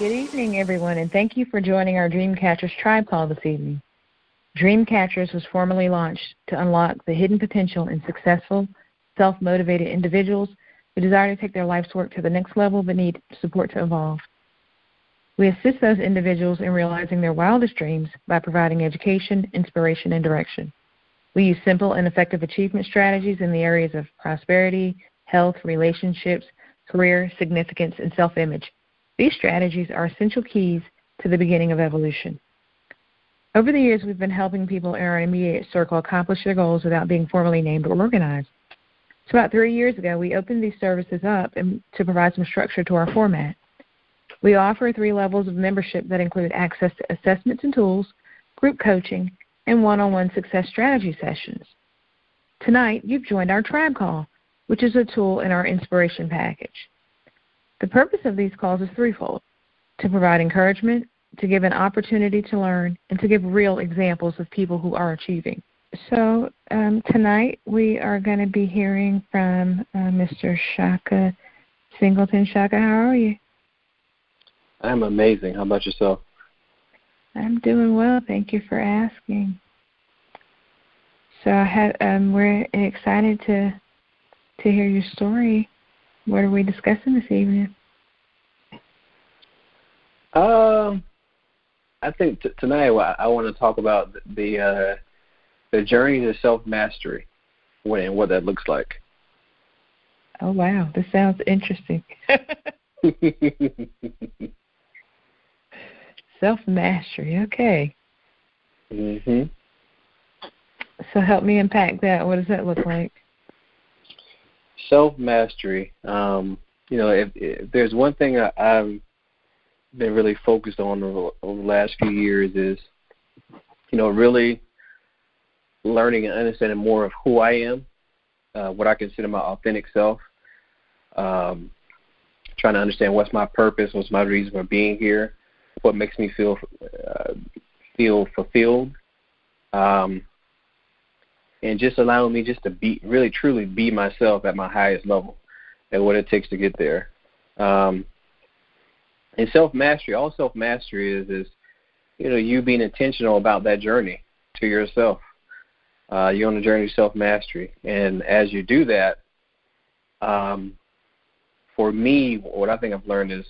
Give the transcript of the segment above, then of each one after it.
Good evening, everyone, and thank you for joining our Dreamcatchers Tribe call this evening. Dreamcatchers was formally launched to unlock the hidden potential in successful, self motivated individuals who desire to take their life's work to the next level but need support to evolve. We assist those individuals in realizing their wildest dreams by providing education, inspiration, and direction. We use simple and effective achievement strategies in the areas of prosperity, health, relationships, career, significance, and self image these strategies are essential keys to the beginning of evolution. Over the years, we've been helping people in our immediate circle accomplish their goals without being formally named or organized. So, about three years ago, we opened these services up to provide some structure to our format. We offer three levels of membership that include access to assessments and tools, group coaching, and one on one success strategy sessions. Tonight, you've joined our Tribe Call, which is a tool in our inspiration package. The purpose of these calls is threefold to provide encouragement, to give an opportunity to learn, and to give real examples of people who are achieving. So, um, tonight we are going to be hearing from uh, Mr. Shaka Singleton. Shaka, how are you? I'm amazing. How about yourself? I'm doing well. Thank you for asking. So, I had, um, we're excited to to hear your story. What are we discussing this evening? Um, I think t- tonight I want to talk about the uh, the journey to self mastery, and what that looks like. Oh wow, this sounds interesting. self mastery, okay. Mhm. So help me unpack that. What does that look like? Self mastery. Um, you know, if, if there's one thing I, I've been really focused on over, over the last few years is, you know, really learning and understanding more of who I am, uh, what I consider my authentic self. Um, trying to understand what's my purpose, what's my reason for being here, what makes me feel uh, feel fulfilled. Um, and just allowing me just to be really truly be myself at my highest level and what it takes to get there. Um, and self mastery, all self mastery is is you know you being intentional about that journey to yourself. Uh, you're on a journey of self mastery, and as you do that, um, for me, what I think I've learned is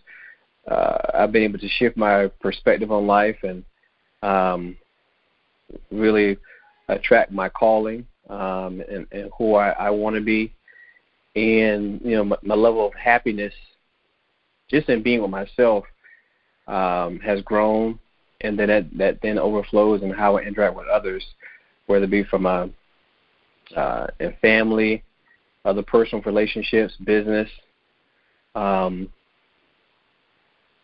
uh, I've been able to shift my perspective on life and um, really attract my calling um, and, and who I, I want to be, and you know my, my level of happiness just in being with myself um, has grown, and then that that then overflows in how I interact with others, whether it be from a uh, in family, other personal relationships, business. Um,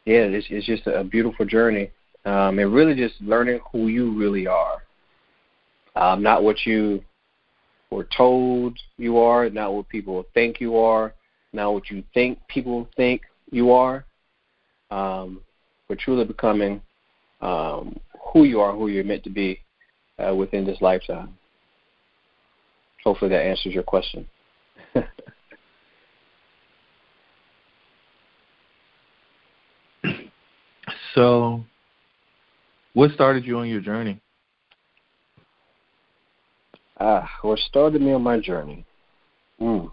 yeah, it's, it's just a beautiful journey, um, and really just learning who you really are um, not what you were told you are, not what people think you are, not what you think people think you are, um, but truly becoming um, who you are, who you're meant to be uh, within this lifetime. hopefully that answers your question. so, what started you on your journey? Ah, what started me on my journey? Hmm.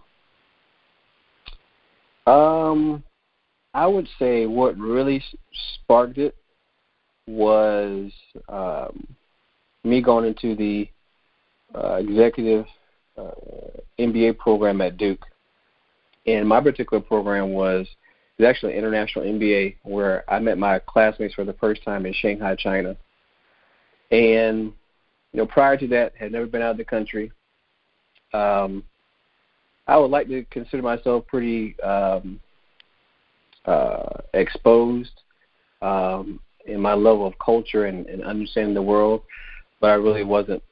Um, I would say what really sparked it was um, me going into the uh, executive uh, MBA program at Duke. And my particular program was was actually an international MBA where I met my classmates for the first time in Shanghai, China. And you know, prior to that, had never been out of the country. Um, I would like to consider myself pretty um, uh, exposed um, in my level of culture and, and understanding the world, but I really wasn't.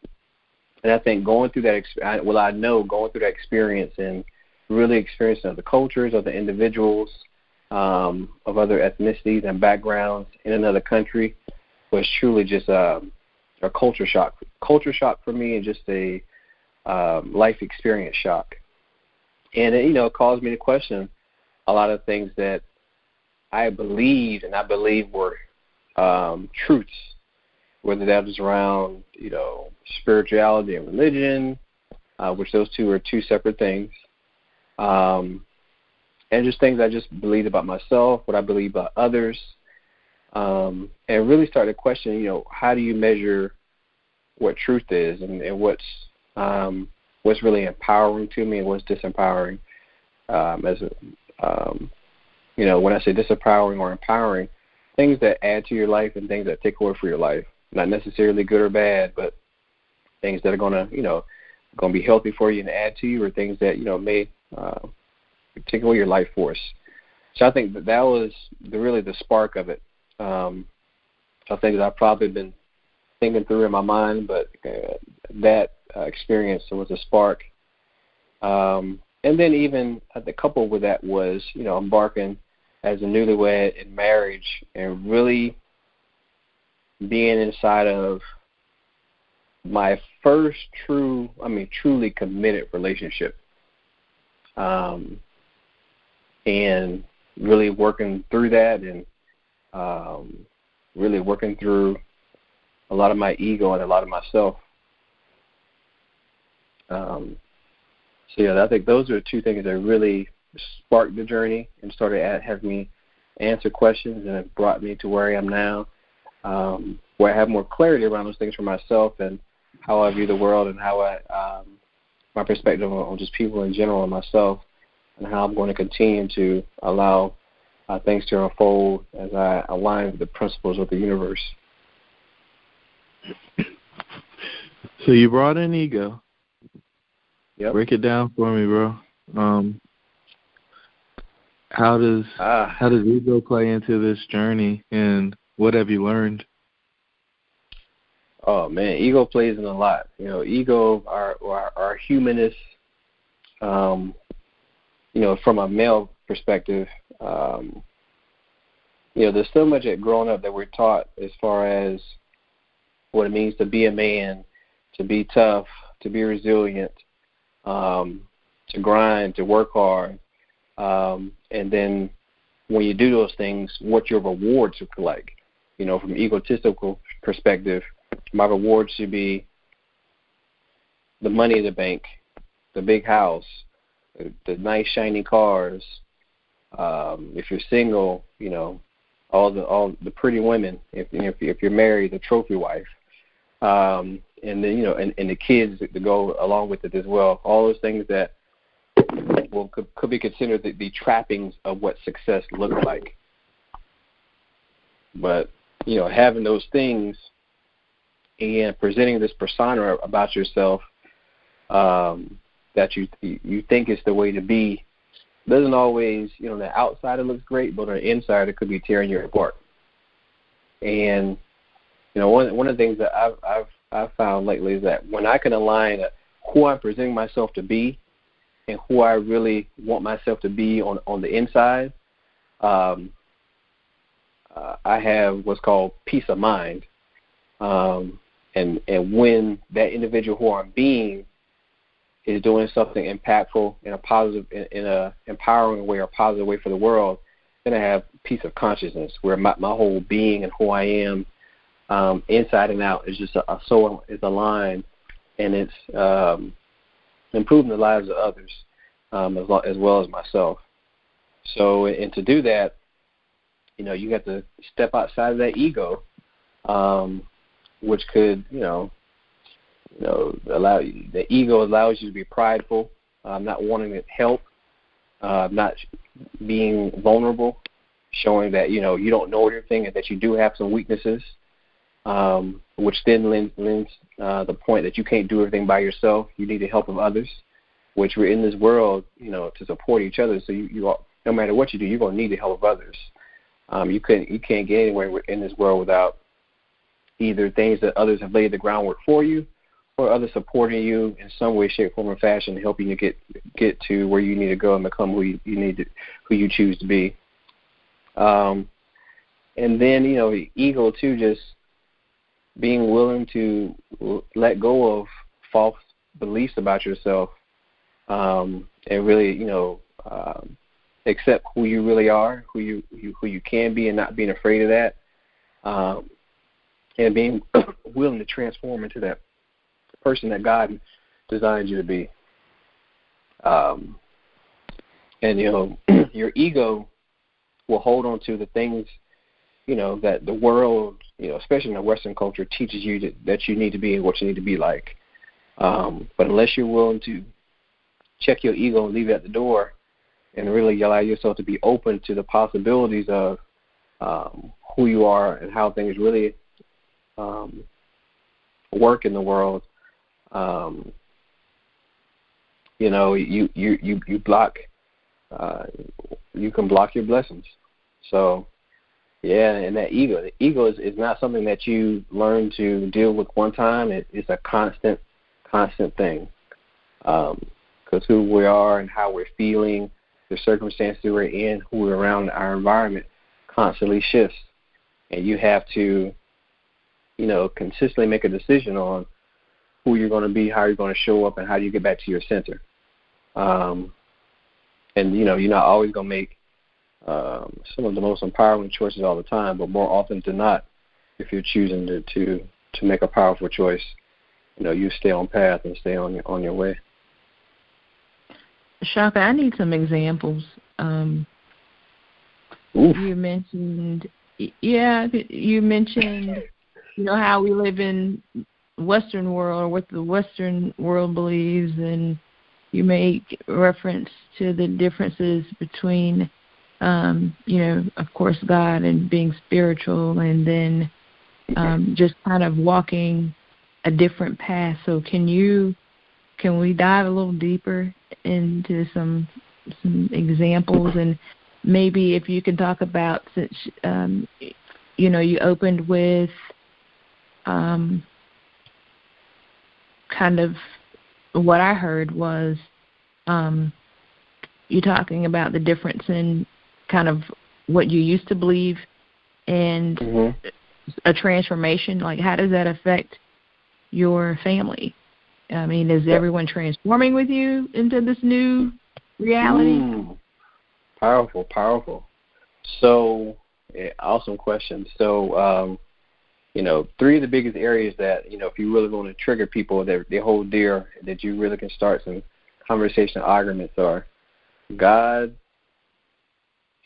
And I think going through that, exp- well, I know going through that experience and really experiencing other cultures, other individuals um, of other ethnicities and backgrounds in another country was truly just a, a culture shock. Culture shock for me, and just a um, life experience shock. And it, you know, caused me to question a lot of things that I believed and I believe were um, truths, whether that was around you know spirituality and religion, uh, which those two are two separate things, um, and just things I just believed about myself, what I believe about others, um, and really started questioning, you know, how do you measure what truth is and, and what's um, what's really empowering to me and what's disempowering um, as um, you know, when I say disempowering or empowering, things that add to your life and things that take away from your life. Not necessarily good or bad, but things that are gonna, you know, gonna be healthy for you and add to you, or things that you know may uh, take away your life force. So I think that that was the, really the spark of it. Um, I think that I've probably been thinking through in my mind, but uh, that uh, experience was a spark. Um, and then even uh, the couple with that was, you know, embarking as a newlywed in marriage and really being inside of my first true, I mean, truly committed relationship. Um, and really working through that and um, really working through a lot of my ego and a lot of myself. Um, so yeah, I think those are two things that really sparked the journey and started at, having me answer questions, and it brought me to where I am now, um, where I have more clarity around those things for myself and how I view the world and how I um, my perspective on just people in general and myself, and how I'm going to continue to allow uh, things to unfold as I align with the principles of the universe. So you brought in ego. Yep. Break it down for me, bro. Um, how does ah. how does ego play into this journey, and what have you learned? Oh man, ego plays in a lot. You know, ego, our our, our humanist, um, you know, from a male perspective, um, you know, there's so much at growing up that we're taught as far as what it means to be a man, to be tough, to be resilient, um, to grind, to work hard, um, and then when you do those things, what your rewards look like. You know, from egotistical perspective, my rewards should be the money in the bank, the big house, the, the nice shiny cars. Um, if you're single, you know, all the all the pretty women. If if, if you're married, the trophy wife. Um, and then you know, and, and the kids to go along with it as well. All those things that will could, could be considered the, the trappings of what success looks like. But you know, having those things and presenting this persona about yourself um, that you you think is the way to be doesn't always you know the outside it looks great, but on the inside it could be tearing you apart. And you know, one one of the things that I've I've I've found lately is that when I can align who I'm presenting myself to be and who I really want myself to be on on the inside, um, uh, I have what's called peace of mind. Um, and and when that individual who I'm being is doing something impactful in a positive, in, in a empowering way or positive way for the world, then I have peace of consciousness where my, my whole being and who I am, um, inside and out, is just a, a so is aligned, and it's um, improving the lives of others um, as, lo- as well as myself. So, and to do that, you know, you have to step outside of that ego, um, which could, you know, you know, allow you, the ego allows you to be prideful, um, not wanting to help, uh, not being vulnerable, showing that you know you don't know everything and that you do have some weaknesses, um, which then lends, lends uh, the point that you can't do everything by yourself. You need the help of others, which we're in this world, you know, to support each other. So you, you are, no matter what you do, you're going to need the help of others. Um, you couldn't, you can't get anywhere in this world without either things that others have laid the groundwork for you, or others supporting you in some way, shape, form, or fashion, helping you get get to where you need to go and become who you, you need to, who you choose to be. Um, and then you know, ego too, just being willing to let go of false beliefs about yourself, um, and really, you know, um, accept who you really are, who you who you can be, and not being afraid of that, um, and being willing to transform into that person that God designed you to be. Um, and you know, your ego will hold on to the things, you know, that the world, you know, especially in the Western culture, teaches you to, that you need to be what you need to be like. Um, but unless you're willing to check your ego and leave it at the door, and really allow yourself to be open to the possibilities of um, who you are and how things really um, work in the world, um, you know, you you you you block, uh, you can block your blessings. So, yeah, and that ego, the ego is, is not something that you learn to deal with one time. It, it's a constant, constant thing. Because um, who we are and how we're feeling, the circumstances we're in, who we're around, our environment constantly shifts, and you have to, you know, consistently make a decision on who you're going to be, how you're going to show up, and how you get back to your center. Um, and you know, you're not always going to make um, some of the most empowering choices all the time, but more often than not, if you're choosing to to, to make a powerful choice, you know, you stay on path and stay on your on your way. Shaka, I need some examples. Um, you mentioned, yeah, you mentioned, you know, how we live in Western world or what the Western world believes, and you make reference to the differences between, um, you know, of course, God and being spiritual, and then um, just kind of walking a different path. So, can you, can we dive a little deeper into some some examples and maybe if you can talk about since um, you know you opened with um, kind of what I heard was um, you talking about the difference in kind of what you used to believe and mm-hmm. a transformation. Like, how does that affect your family? I mean, is everyone transforming with you into this new reality? Mm. Powerful, powerful. So, yeah, awesome question. So, um, you know, three of the biggest areas that you know, if you really want to trigger people that they hold dear, that you really can start some conversation arguments are God,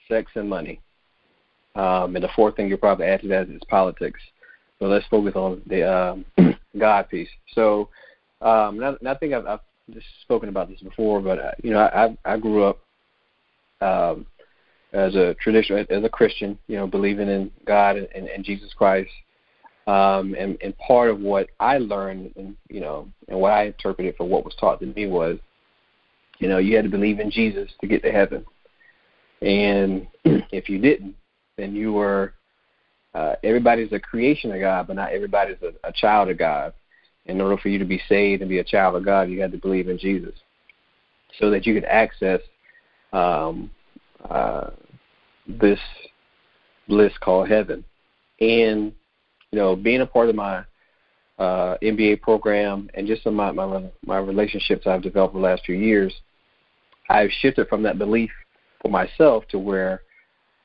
sex, and money. Um, and the fourth thing you'll probably add to that is politics. So let's focus on the um, God piece. So um, and I, and I think I've, I've just spoken about this before, but uh, you know, I I grew up um, as a traditional as a Christian, you know, believing in God and, and, and Jesus Christ. Um, and, and part of what I learned, and you know, and what I interpreted for what was taught to me was, you know, you had to believe in Jesus to get to heaven, and if you didn't, then you were. Uh, everybody's a creation of God, but not everybody's a, a child of God in order for you to be saved and be a child of God, you had to believe in Jesus, so that you could access um, uh, this bliss called heaven. And you know, being a part of my uh, MBA program, and just some of my, my my relationships I've developed the last few years, I've shifted from that belief for myself to where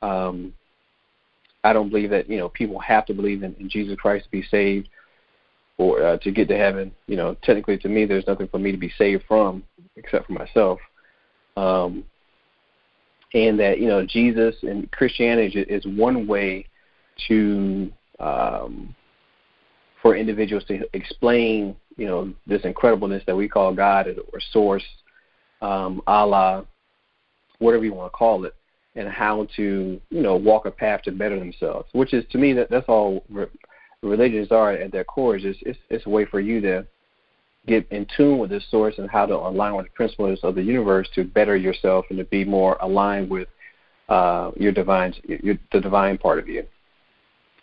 um, I don't believe that you know people have to believe in, in Jesus Christ to be saved or uh, to get to heaven. You know, technically to me, there's nothing for me to be saved from except for myself. Um, and that you know Jesus and Christianity is one way to um, for individuals to explain you know this incredibleness that we call God or Source, um, Allah, whatever you want to call it, and how to you know walk a path to better themselves. Which is to me that that's all re- religions are at their core. Is it's it's a way for you to get in tune with the source and how to align with the principles of the universe to better yourself and to be more aligned with uh, your divine, your, the divine part of you.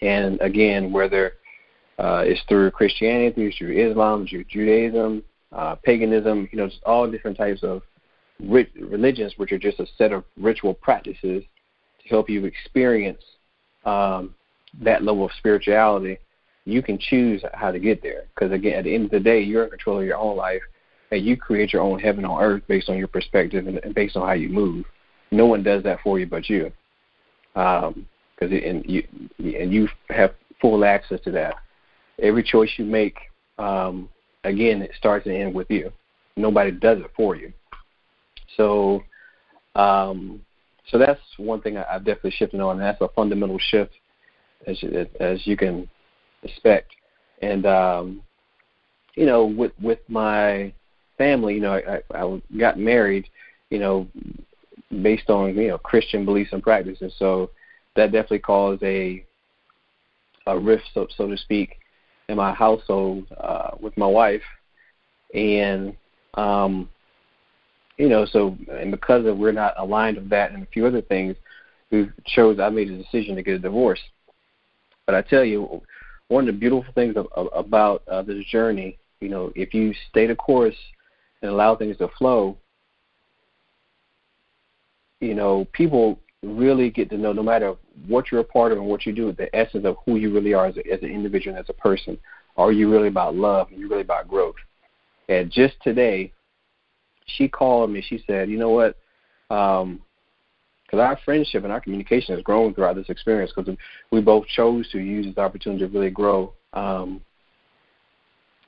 And again, whether uh, it's through Christianity, through Islam, through Judaism, uh, paganism, you know, just all different types of religions, which are just a set of ritual practices to help you experience um, that level of spirituality you can choose how to get there. Because again, at the end of the day, you're in control of your own life, and you create your own heaven on earth based on your perspective and, and based on how you move. No one does that for you but you, because um, and you and you have full access to that. Every choice you make, um, again, it starts and ends with you. Nobody does it for you. So, um, so that's one thing I, I've definitely shifted on. That's a fundamental shift, as as you can expect. And um, you know, with with my family, you know, I, I got married, you know, based on you know Christian beliefs and practices. So that definitely caused a a rift, so so to speak, in my household uh, with my wife, and um, you know, so and because of we're not aligned with that and a few other things, we chose. I made a decision to get a divorce. But I tell you, one of the beautiful things of, of, about uh, this journey, you know, if you stay the course and allow things to flow, you know, people really get to know, no matter what you're a part of and what you do, the essence of who you really are as, a, as an individual and as a person. Are you really about love? Are you really about growth? And just today, she called me. She said, "You know what? Um, because our friendship and our communication has grown throughout this experience because we both chose to use this opportunity to really grow um,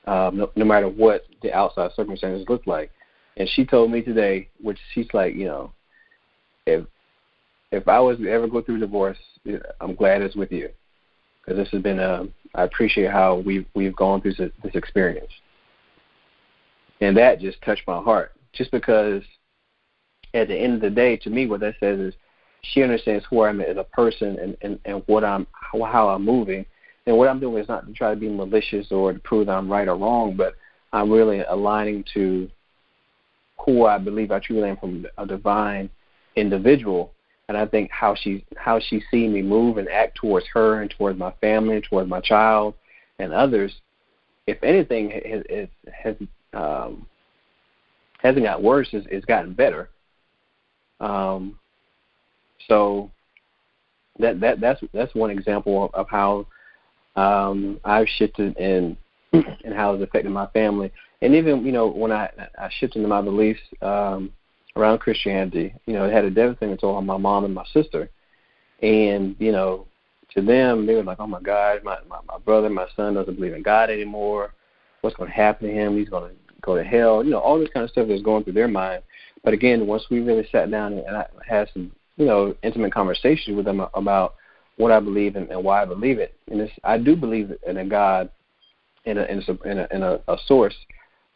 um, no, no matter what the outside circumstances look like. And she told me today, which she's like, you know, if if I was to ever go through divorce, I'm glad it's with you because this has been a. I appreciate how we've we've gone through this, this experience, and that just touched my heart. Just because at the end of the day, to me, what that says is she understands who I am as a person and, and, and what I'm how, how I'm moving. And what I'm doing is not to try to be malicious or to prove that I'm right or wrong, but I'm really aligning to who I believe I truly am from a divine individual. And I think how she how she see me move and act towards her and towards my family and towards my child and others, if anything, has has um, hasn't got worse. It's, it's gotten better um, so that that that's that's one example of, of how um, I've shifted and and how it's affected my family. And even you know when I I shifted my beliefs um, around Christianity, you know, it had a devastating toll on my mom and my sister. And you know, to them, they were like, "Oh my God, my my, my brother, my son doesn't believe in God anymore. What's going to happen to him? He's going to go to hell." You know, all this kind of stuff that's going through their mind. But again, once we really sat down and I had some, you know, intimate conversations with them about what I believe and, and why I believe it, and it's, I do believe in a God, in a in a, in a, in a, a source.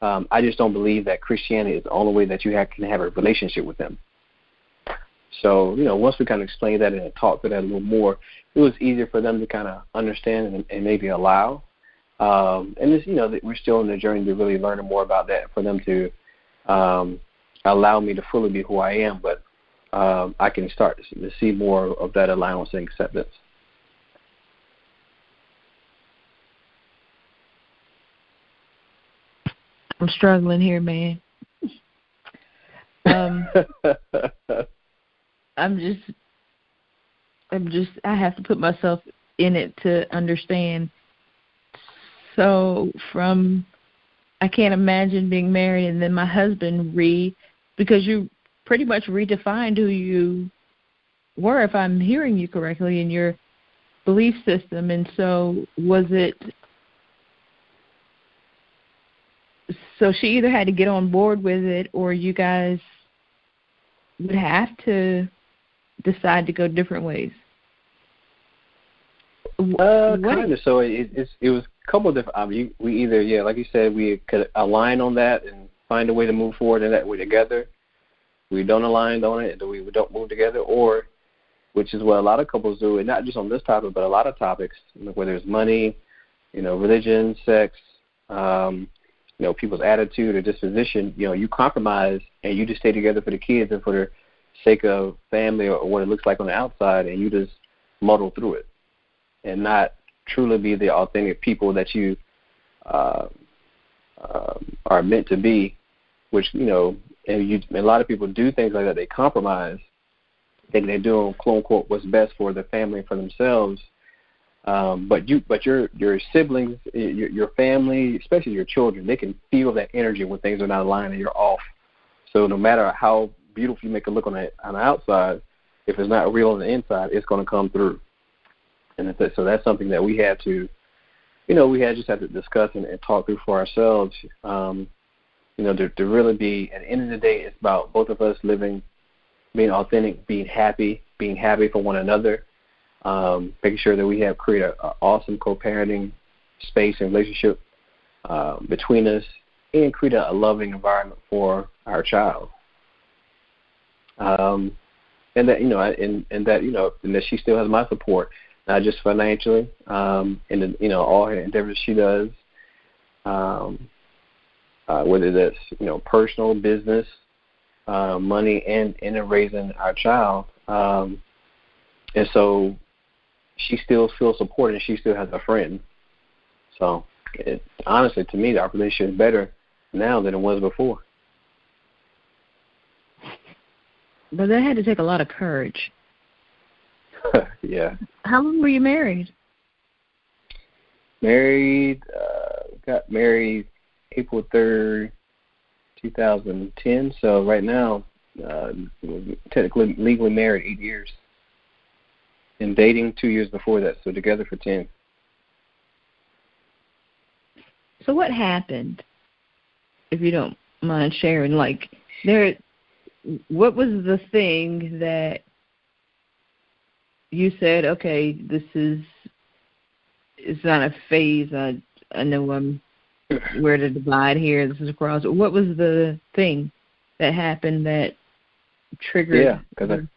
Um, I just don't believe that Christianity is the only way that you have, can have a relationship with them. So, you know, once we kind of explained that and talked to that a little more, it was easier for them to kind of understand and, and maybe allow. Um, and it's, you know, we're still in the journey to really learn more about that for them to um, allow me to fully be who I am, but um, I can start to see more of that allowance and acceptance. I'm struggling here, man. Um, I'm just, I'm just, I have to put myself in it to understand So from I can't imagine being married and then my husband re because you pretty much redefined who you were if I'm hearing you correctly in your belief system and so was it so she either had to get on board with it or you guys would have to decide to go different ways uh, kind of. So it, it's it was couple of different. Mean, we either yeah, like you said, we could align on that and find a way to move forward in that way together. We don't align on it, and we don't move together, or which is what a lot of couples do, and not just on this topic, but a lot of topics, whether it's money, you know, religion, sex, um, you know, people's attitude or disposition. You know, you compromise and you just stay together for the kids and for the sake of family or what it looks like on the outside, and you just muddle through it and not truly be the authentic people that you uh, uh, are meant to be, which you know, and you a lot of people do things like that. They compromise, thinking they're doing quote unquote what's best for their family and for themselves. Um, but you, but your your siblings, your, your family, especially your children, they can feel that energy when things are not aligned and you're off. So no matter how beautiful you make it look on the on the outside, if it's not real on the inside, it's going to come through and so that's something that we had to, you know, we had just had to discuss and, and talk through for ourselves. Um, you know, to, to really be at the end of the day, it's about both of us living, being authentic, being happy, being happy for one another, um, making sure that we have create an awesome co-parenting space and relationship uh, between us, and create a, a loving environment for our child. Um, and that you know, and and that you know, and that she still has my support not just financially, um, and you know all her endeavors she does, um, uh, whether that's you know personal, business, uh, money, and in raising our child, um, and so she still feels supported. She still has a friend. So, it, honestly, to me, our relationship is better now than it was before. But that had to take a lot of courage. yeah. How long were you married? Married, uh, got married April 3rd, 2010. So right now, uh, technically legally married eight years. And dating two years before that, so together for 10. So what happened, if you don't mind sharing? Like, there, what was the thing that you said, okay, this is it's not a phase. I I know I'm where to divide here. This is a cross. What was the thing that happened that triggered? Yeah, because I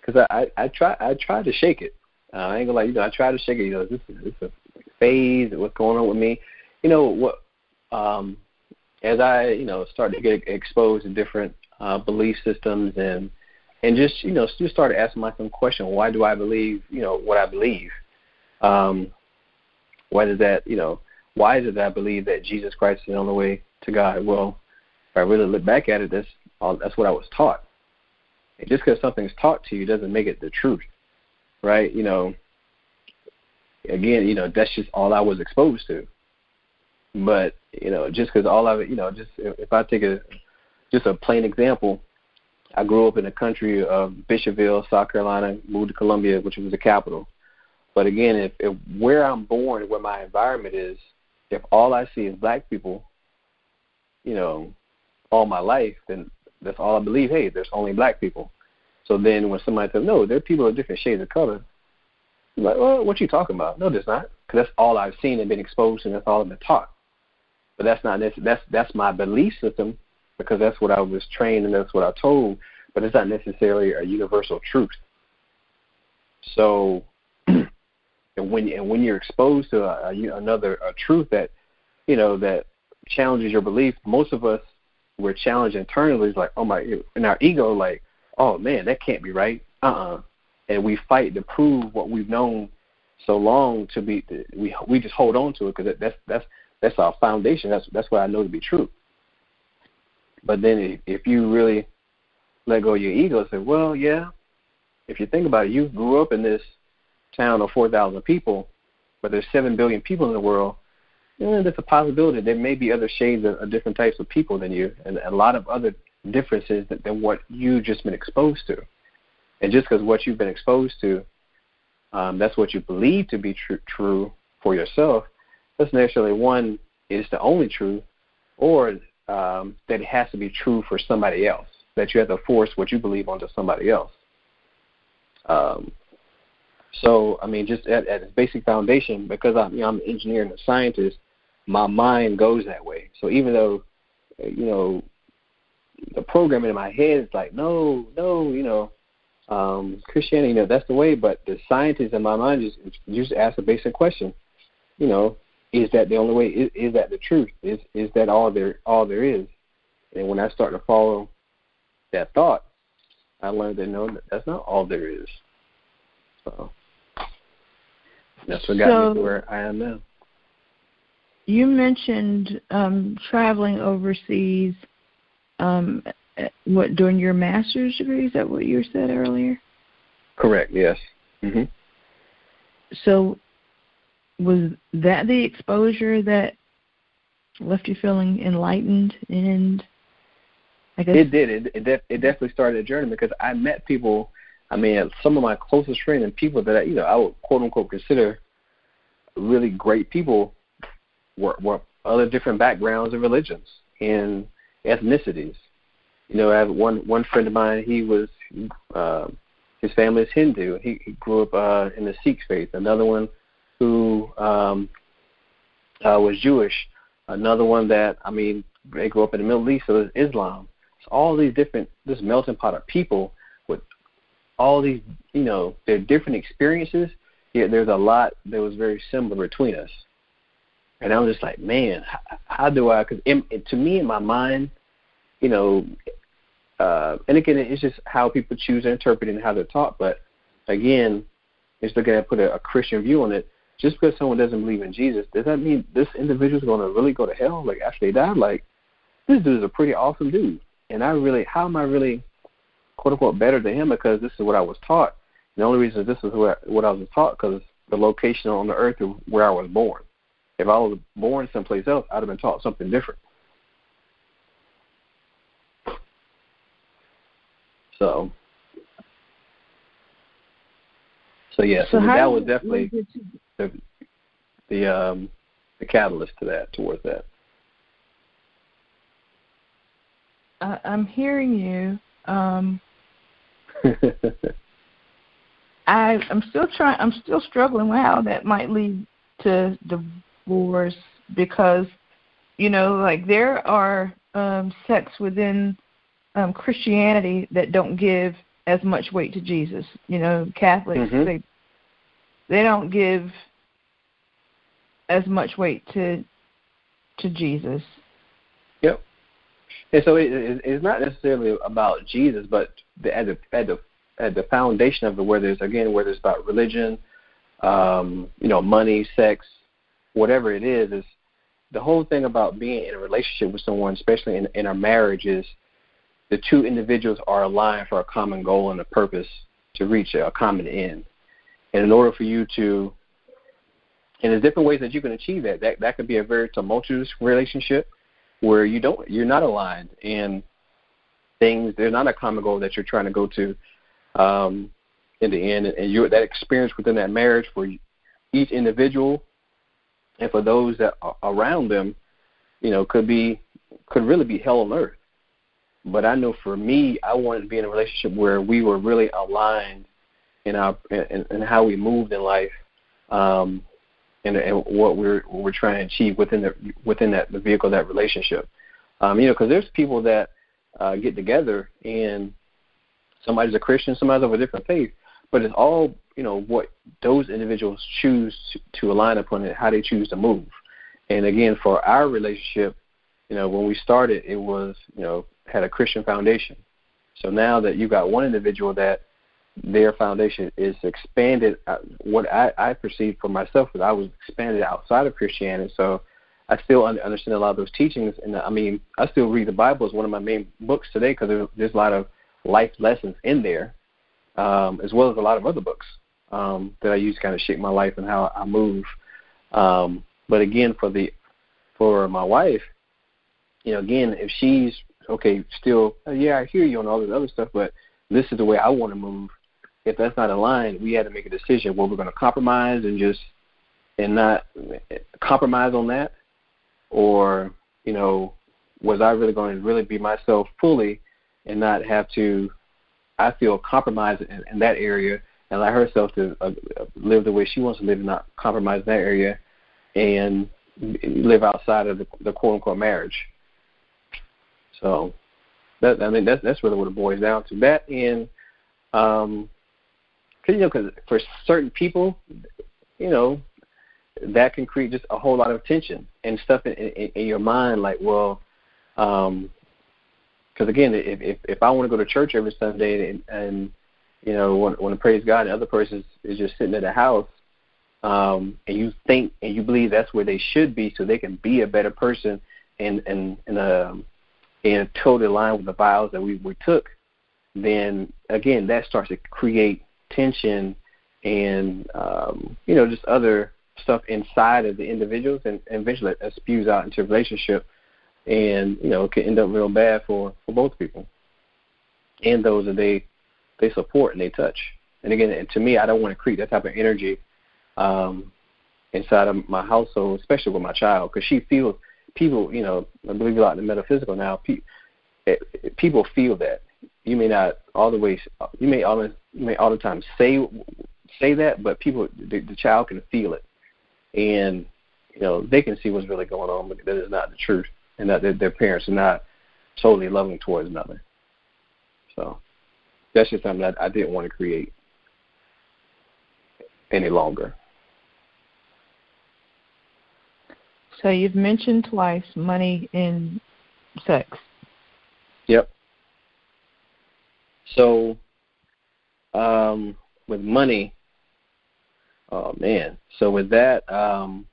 because I, I I try I tried to shake it. Uh, I ain't gonna lie, you know, I try to shake it. You know, this is this is a phase. What's going on with me? You know what? Um, as I you know started to get exposed to different uh, belief systems and and just you know just started asking myself question why do i believe you know what i believe? Um whether that you know why is it that i believe that jesus christ is the only way to god? Well if i really look back at it that's all that's what i was taught. And just because something's taught to you doesn't make it the truth right? You know again you know that's just all i was exposed to. But you know just because all i you know just if i take a just a plain example I grew up in the country of Bishopville, South Carolina, moved to Columbia, which was the capital. But again, if, if where I'm born, where my environment is, if all I see is black people, you know, all my life, then that's all I believe. Hey, there's only black people. So then when somebody says, no, there are people of different shades of color, I'm like, well, what you talking about? No, there's not, because that's all I've seen and been exposed to, and that's all I've been taught. But that's not that's that's my belief system because that's what I was trained and that's what I told, but it's not necessarily a universal truth. So, and when and when you're exposed to a, a, another a truth that you know that challenges your belief, most of us we're challenged internally. It's like, oh my, in our ego, like, oh man, that can't be right. Uh uh-uh. uh And we fight to prove what we've known so long to be. We we just hold on to it because that's that's that's our foundation. That's that's what I know to be true. But then if you really let go of your ego and say, well, yeah, if you think about it, you grew up in this town of 4,000 people, but there's 7 billion people in the world, know, there's a possibility there may be other shades of, of different types of people than you, and a lot of other differences than, than what you've just been exposed to. And just because what you've been exposed to, um, that's what you believe to be tr- true for yourself, doesn't necessarily one is the only truth, or um, that it has to be true for somebody else. That you have to force what you believe onto somebody else. Um, so, I mean, just at, at its basic foundation, because I'm, you know, I'm an engineer and a scientist, my mind goes that way. So even though, you know, the programming in my head is like, no, no, you know, um, Christianity, you know, that's the way. But the scientist in my mind just just ask a basic question, you know, is that the only way? Is, is that the truth? Is is that all there all there is? And when I start to follow that thought, I learned that no, that that's not all there is. So that's what got so, me to where I am now. You mentioned um, traveling overseas. Um, what during your master's degree? Is that what you said earlier? Correct. Yes. hmm So, was that the exposure that left you feeling enlightened and? I guess it did. It it, def- it definitely started a journey because I met people. I mean, some of my closest friends and people that I, you know I would quote unquote consider really great people were, were other different backgrounds and religions and ethnicities. You know, I have one one friend of mine. He was uh, his family is Hindu. He, he grew up uh, in the Sikh faith. Another one who um, uh, was Jewish. Another one that I mean, they grew up in the Middle East, so it's Islam. So all these different this melting pot of people with all these you know their different experiences. Yet there's a lot that was very similar between us. And I was just like, man, how, how do I? Because to me, in my mind, you know, uh, and again, it's just how people choose to interpret and how they're taught. But again, it's looking at put a, a Christian view on it. Just because someone doesn't believe in Jesus, does that mean this individual's going to really go to hell? Like after they die, like this dude is a pretty awesome dude, and I really, how am I really, quote unquote, better than him because this is what I was taught. And the only reason this is what what I was taught because the location on the earth where I was born. If I was born someplace else, I'd have been taught something different. So, so yeah, so, so that was definitely the the um, the catalyst to that, towards that. I, I'm hearing you. Um, I I'm still trying. I'm still struggling with how that might lead to divorce because, you know, like there are um, sects within um, Christianity that don't give as much weight to Jesus. You know, Catholics mm-hmm. they they don't give as much weight to to Jesus. Yep. And so it, it, it's not necessarily about Jesus, but the, at the at the at the foundation of it, where there's again where there's about religion, um, you know, money, sex, whatever it is, is the whole thing about being in a relationship with someone, especially in, in a marriage, is the two individuals are aligned for a common goal and a purpose to reach a common end. And in order for you to, and there's different ways that you can achieve that. That that could be a very tumultuous relationship where you don't, you're not aligned, and things they're not a common goal that you're trying to go to um, in the end. And you that experience within that marriage for each individual and for those that are around them, you know, could be could really be hell on earth. But I know for me, I wanted to be in a relationship where we were really aligned in our in, in how we moved in life, um, and, and what we're we're trying to achieve within the within that the vehicle that relationship. Um, you know, because there's people that uh, get together and somebody's a Christian, somebody's of a different faith, but it's all you know what those individuals choose to, to align upon it, how they choose to move. And again, for our relationship, you know, when we started, it was you know had a Christian foundation. So now that you've got one individual that their foundation is expanded, uh, what I, I perceived for myself was I was expanded outside of Christianity. So I still understand a lot of those teachings, and I mean, I still read the Bible as one of my main books today because there's, a lot of life lessons in there, um, as well as a lot of other books um, that I use to kind of shape my life and how I move. Um, but again, for the for my wife, you know, again, if she's okay, still, uh, yeah, I hear you on all this other stuff, but this is the way I want to move. If that's not aligned, we had to make a decision where we're going to compromise and just and not compromise on that, or you know, was I really going to really be myself fully and not have to, I feel, compromise in, in that area and allow herself to uh, live the way she wants to live and not compromise that area and live outside of the, the quote unquote marriage. So that I mean that's that's really what it boils down to. That and um, you know, because for certain people, you know, that can create just a whole lot of tension and stuff in, in, in your mind. Like, well, um, because again, if, if if I want to go to church every Sunday and, and you know want, want to praise God, and the other person is, just sitting at the house, um, and you think and you believe that's where they should be, so they can be a better person and and and um, and totally line with the vows that we we took, then again that starts to create tension and um, you know just other stuff inside of the individuals, and, and eventually that spews out into a relationship, and you know it can end up real bad for for both people and those that they they support and they touch. And again, to me, I don't want to create that type of energy um, inside of my household, especially with my child, because she feels people. You know, I believe a lot in the metaphysical now. Pe- it, it, people feel that. You may not all the way. You may all you may all the time say say that, but people, the, the child can feel it and you know they can see what's really going on, but that is not the truth, and that their, their parents are not totally loving towards another. So that's just something that I didn't want to create any longer. So you've mentioned twice money and sex. Yep. So um, with money, Oh man. So with that, um,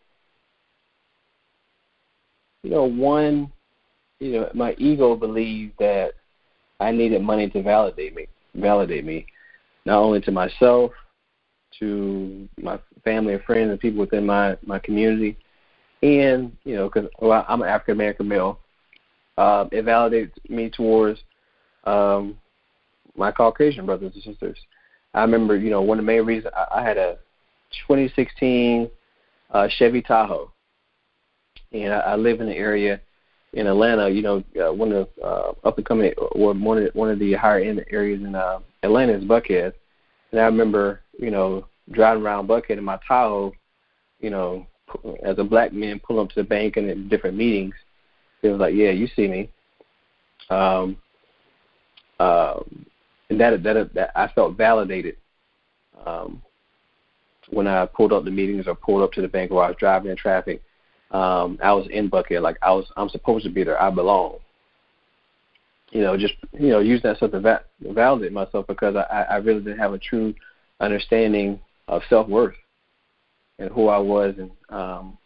you know, one, you know, my ego believed that I needed money to validate me, validate me, not only to myself, to my family and friends and people within my my community, and you know, because well, I'm an African American male, uh, it validates me towards um, my Caucasian brothers and sisters. I remember, you know, one of the main reasons I, I had a 2016 uh, Chevy Tahoe, and I, I live in the area in Atlanta. You know, uh, one of the uh, up and coming or one of the, one of the higher end areas in uh, Atlanta is Buckhead, and I remember you know driving around Buckhead in my Tahoe, you know, as a black man pulling up to the bank and at different meetings. It was like, yeah, you see me. Um, uh, and that, that that I felt validated um, when I pulled up the meetings or pulled up to the bank or I was driving in traffic, um, I was in Buckhead, Like I was, I'm supposed to be there. I belong. You know, just you know, use that stuff to va- validate myself because I, I really didn't have a true understanding of self worth and who I was and um,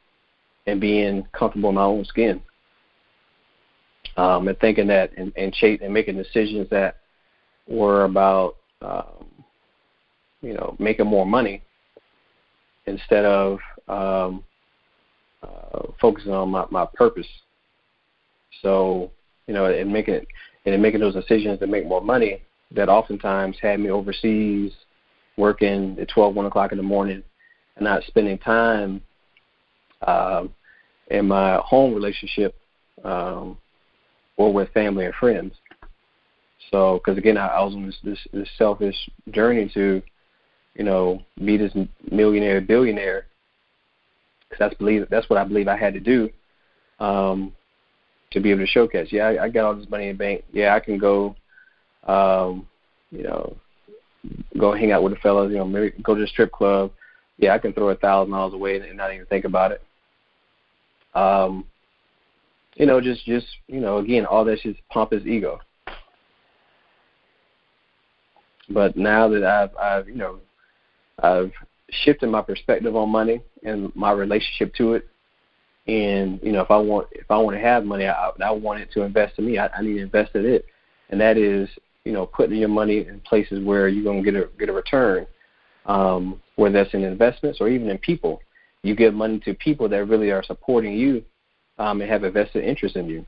and being comfortable in my own skin. Um, and thinking that and and, ch- and making decisions that were about um, you know making more money instead of um, uh, focusing on my, my purpose. So, you know, and making it and in making those decisions to make more money, that oftentimes had me overseas working at 12, 1 o'clock in the morning, and not spending time um, in my home relationship um, or with family and friends. So, because again, I, I was on this, this this selfish journey to you know, be this millionaire, billionaire. Because that's believe that's what I believe I had to do um, to be able to showcase. Yeah, I, I got all this money in the bank. Yeah, I can go, um, you know, go hang out with the fellas. You know, maybe go to the strip club. Yeah, I can throw a thousand dollars away and not even think about it. Um, you know, just just you know, again, all that's just pompous ego. But now that I've I've you know I've shifted my perspective on money and my relationship to it. And you know, if I want if I want to have money, I, I want it to invest in me. I, I need to invest in it, and that is you know putting your money in places where you're to get a get a return, um, whether that's in investments or even in people. You give money to people that really are supporting you um, and have a vested interest in you.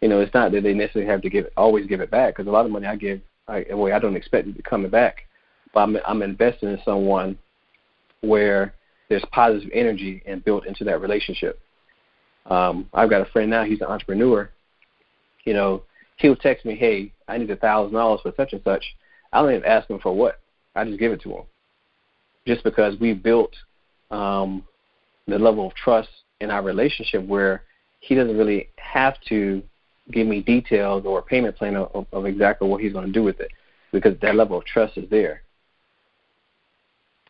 You know, it's not that they necessarily have to give always give it back because a lot of money I give, I, well, I don't expect it to come back, but I'm I'm investing in someone where there's positive energy and built into that relationship. Um, I've got a friend now; he's an entrepreneur. You know, he'll text me, "Hey, I need a thousand dollars for such and such." I don't even ask him for what. I just give it to him, just because we built um, the level of trust in our relationship where he doesn't really have to give me details or a payment plan of, of exactly what he's going to do with it, because that level of trust is there.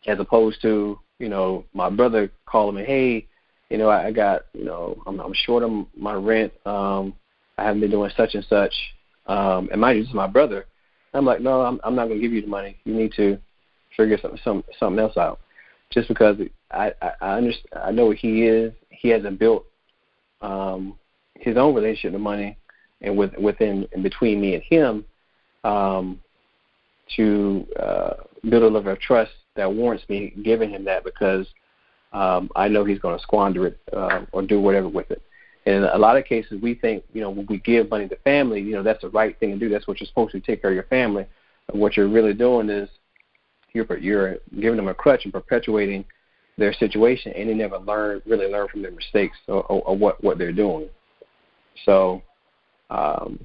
As opposed to you know my brother calling me, hey, you know I, got you know I'm, I'm short on my rent. Um, I haven't been doing such and such. Um, and mind you, this is my brother. I'm like, no, I'm, I'm not going to give you the money. You need to figure some something else out. Just because I I, I understand, I know what he is. He hasn't built um, his own relationship to money, and with within and between me and him, um, to uh, build a level of trust that warrants me giving him that because um, I know he's going to squander it uh, or do whatever with it. And in a lot of cases, we think, you know, when we give money to family, you know, that's the right thing to do. That's what you're supposed to take care of your family. And what you're really doing is you're you're giving them a crutch and perpetuating their situation, and they never learn really learn from their mistakes or, or, or what what they're doing. So, um,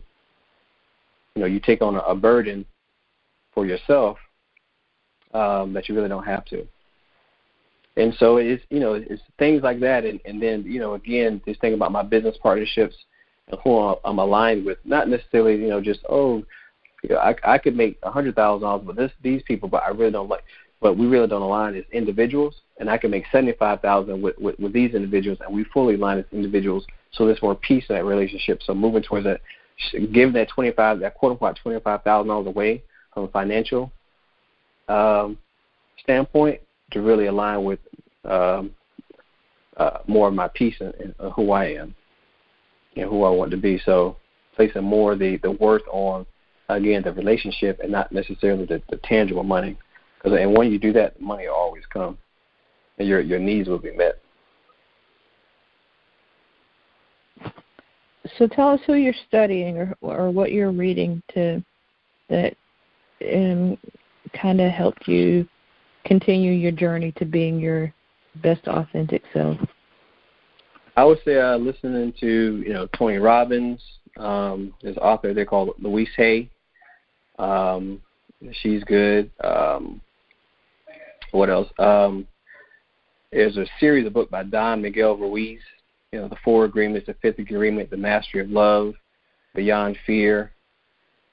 you know, you take on a, burden for yourself um, that you really don't have to. And so it's you know it's things like that, and and then you know again this thing about my business partnerships and who I'm aligned with, not necessarily you know just oh, you know, I I could make a hundred thousand dollars with this these people, but I really don't like, but we really don't align as individuals, and I can make seventy five thousand with, with with these individuals, and we fully align as individuals, so there's more peace in that relationship. So moving towards that, giving that twenty five that quote unquote twenty five thousand dollars away from a financial um, standpoint to really align with um, uh, more of my peace and, and who I am and who I want to be. So placing more the the worth on again the relationship and not necessarily the, the tangible money. Because and when you do that, money will always come, and your your needs will be met. So tell us who you're studying or or what you're reading to that um, kind of helped you continue your journey to being your best authentic self? I would say uh, listening to you know Tony Robbins, um, author they call Louise Hay. Um, she's good. Um, what else? Um, there's a series of books by Don Miguel Ruiz. You know, the Four Agreements, the Fifth Agreement, the Mastery of Love, Beyond Fear.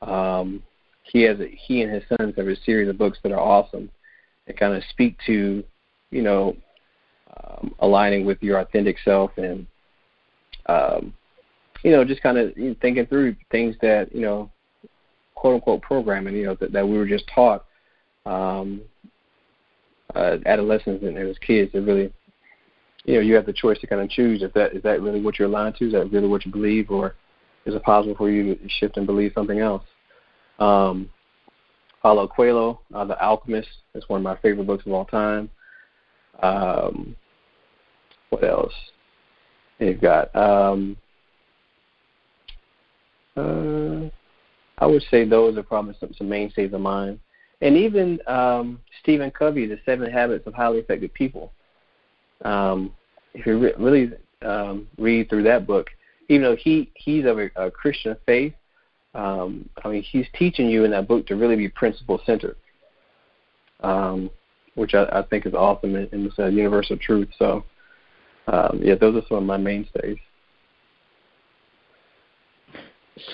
Um, he has a, he and his sons have a series of books that are awesome that kind of speak to, you know, um, aligning with your authentic self and, um, you know, just kind of thinking through things that, you know, quote unquote programming, you know, that, that we were just taught um, uh, adolescents and as kids. That really, you know, you have the choice to kind of choose if that is that really what you're aligned to, is that really what you believe, or is it possible for you to shift and believe something else? Um, Paulo Coelho, uh, The Alchemist, is one of my favorite books of all time. Um, what else? You've got. Um, uh, I would say those are probably some, some mainstays of mine, and even um, Stephen Covey, The Seven Habits of Highly Effective People. Um, if you re- really um, read through that book, even though he he's of a, a Christian faith, um, I mean, he's teaching you in that book to really be principle centered, um, which I, I think is awesome and, and it's a universal truth. So, um, yeah, those are some of my mainstays.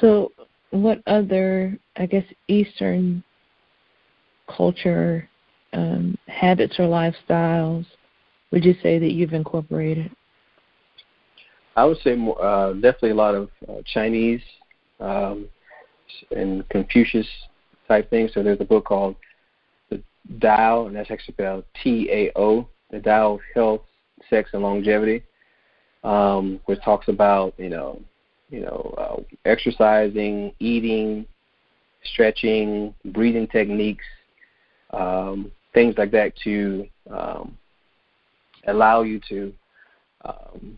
So, what other, I guess, Eastern culture um, habits or lifestyles would you say that you've incorporated? I would say more, uh, definitely a lot of uh, Chinese um, and Confucius type things. So there's a book called The Tao, and that's actually spelled T A O, The Tao of Health, Sex, and Longevity, um, which talks about you know, you know, uh, exercising, eating, stretching, breathing techniques, um, things like that to um, allow you to um,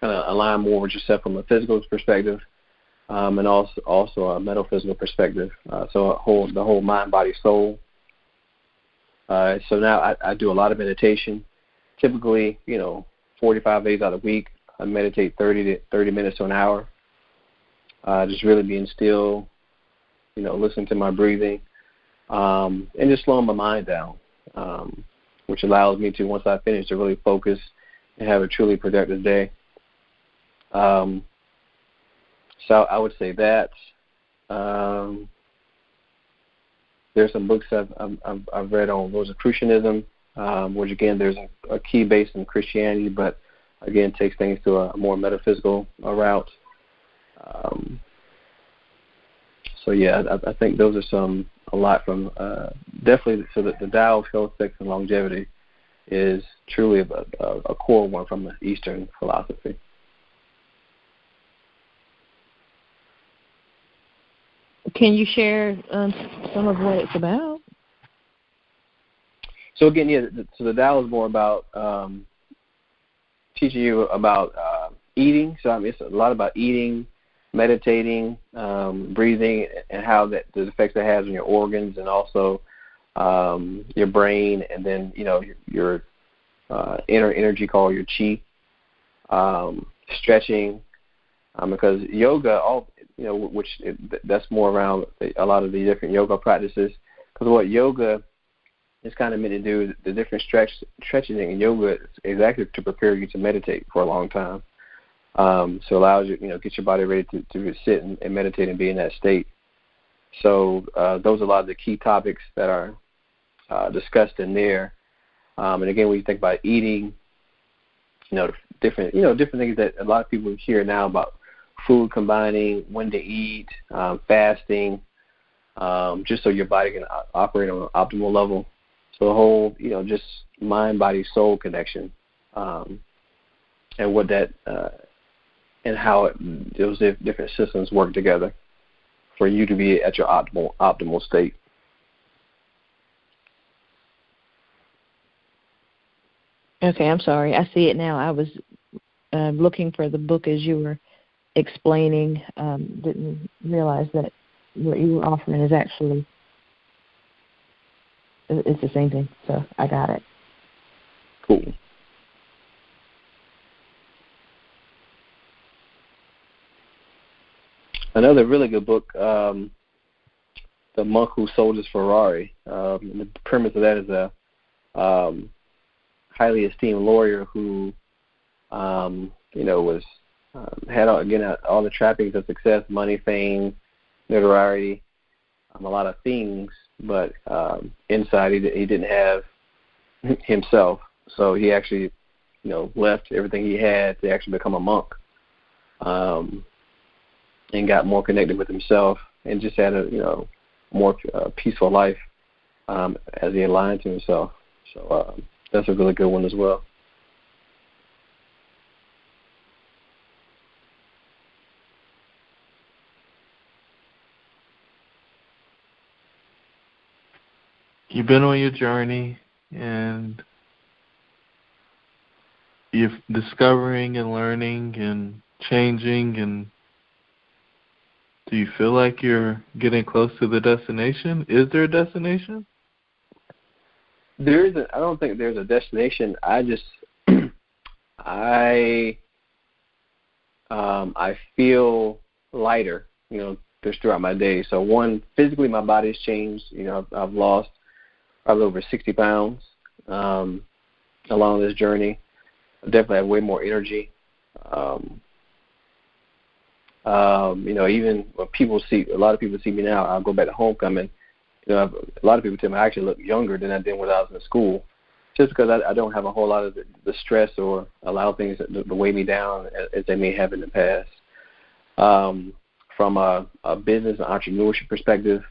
kind of align more with yourself from a physical perspective, um, and also also a metaphysical perspective. Uh, so whole the whole mind, body, soul. Uh, so now I, I do a lot of meditation. Typically, you know, 45 days out of the week, I meditate 30 to 30 minutes to an hour. Uh, just really being still, you know, listening to my breathing, um, and just slowing my mind down, um, which allows me to once I finish to really focus and have a truly productive day. Um, so I would say that. Um, there's some books I've, I've, I've read on Rosicrucianism, um, which again there's a, a key base in Christianity, but again takes things to a more metaphysical route. Um, so yeah, I, I think those are some a lot from uh, definitely. So that the Tao of health, sex, and longevity is truly a, a, a core one from the Eastern philosophy. Can you share um, some of what it's about? So again, yeah. So the Tao is more about um, teaching you about uh, eating. So I mean, it's a lot about eating, meditating, um, breathing, and how that the effects that has on your organs and also um, your brain, and then you know your, your uh, inner energy called your chi, um, stretching, um, because yoga, all you know, which it, that's more around a lot of the different yoga practices. Because what yoga is kind of meant to do, the different stretch stretching in yoga is actually to prepare you to meditate for a long time. Um, so it allows you, you know, get your body ready to, to sit and, and meditate and be in that state. So uh, those are a lot of the key topics that are uh, discussed in there. Um, and again, when you think about eating, you know, different, you know, different things that a lot of people hear now about food combining, when to eat, um, fasting, um, just so your body can operate on an optimal level. So the whole, you know, just mind, body, soul connection, um, and what that uh, and how it, those different systems work together for you to be at your optimal optimal state. Okay, I'm sorry. I see it now. I was uh, looking for the book as you were explaining. Um, didn't realize that what you were offering is actually it's the same thing. So I got it. Cool. Another really good book, um, The Monk Who Sold His Ferrari. Um, the premise of that is a um, highly esteemed lawyer who, um, you know, was um, had all, again all the trappings of success, money, fame, notoriety, um, a lot of things, but um, inside he, he didn't have himself. So he actually, you know, left everything he had to actually become a monk, um, and got more connected with himself, and just had a you know more uh, peaceful life um, as he aligned to himself. So um, that's a really good one as well. you've been on your journey and you're discovering and learning and changing and do you feel like you're getting close to the destination? Is there a destination? There isn't. I don't think there's a destination. I just, I, um, I feel lighter. You know, just throughout my day. So one, physically, my body's changed. You know, I've, I've lost probably over 60 pounds um, along this journey. I definitely have way more energy. Um, um, you know, even when people see a lot of people see me now, I'll go back to homecoming. You know, a lot of people tell me I actually look younger than I did when I was in school, just because I, I don't have a whole lot of the, the stress or allow things to, to weigh me down as, as they may have in the past. Um, from a, a business and entrepreneurship perspective,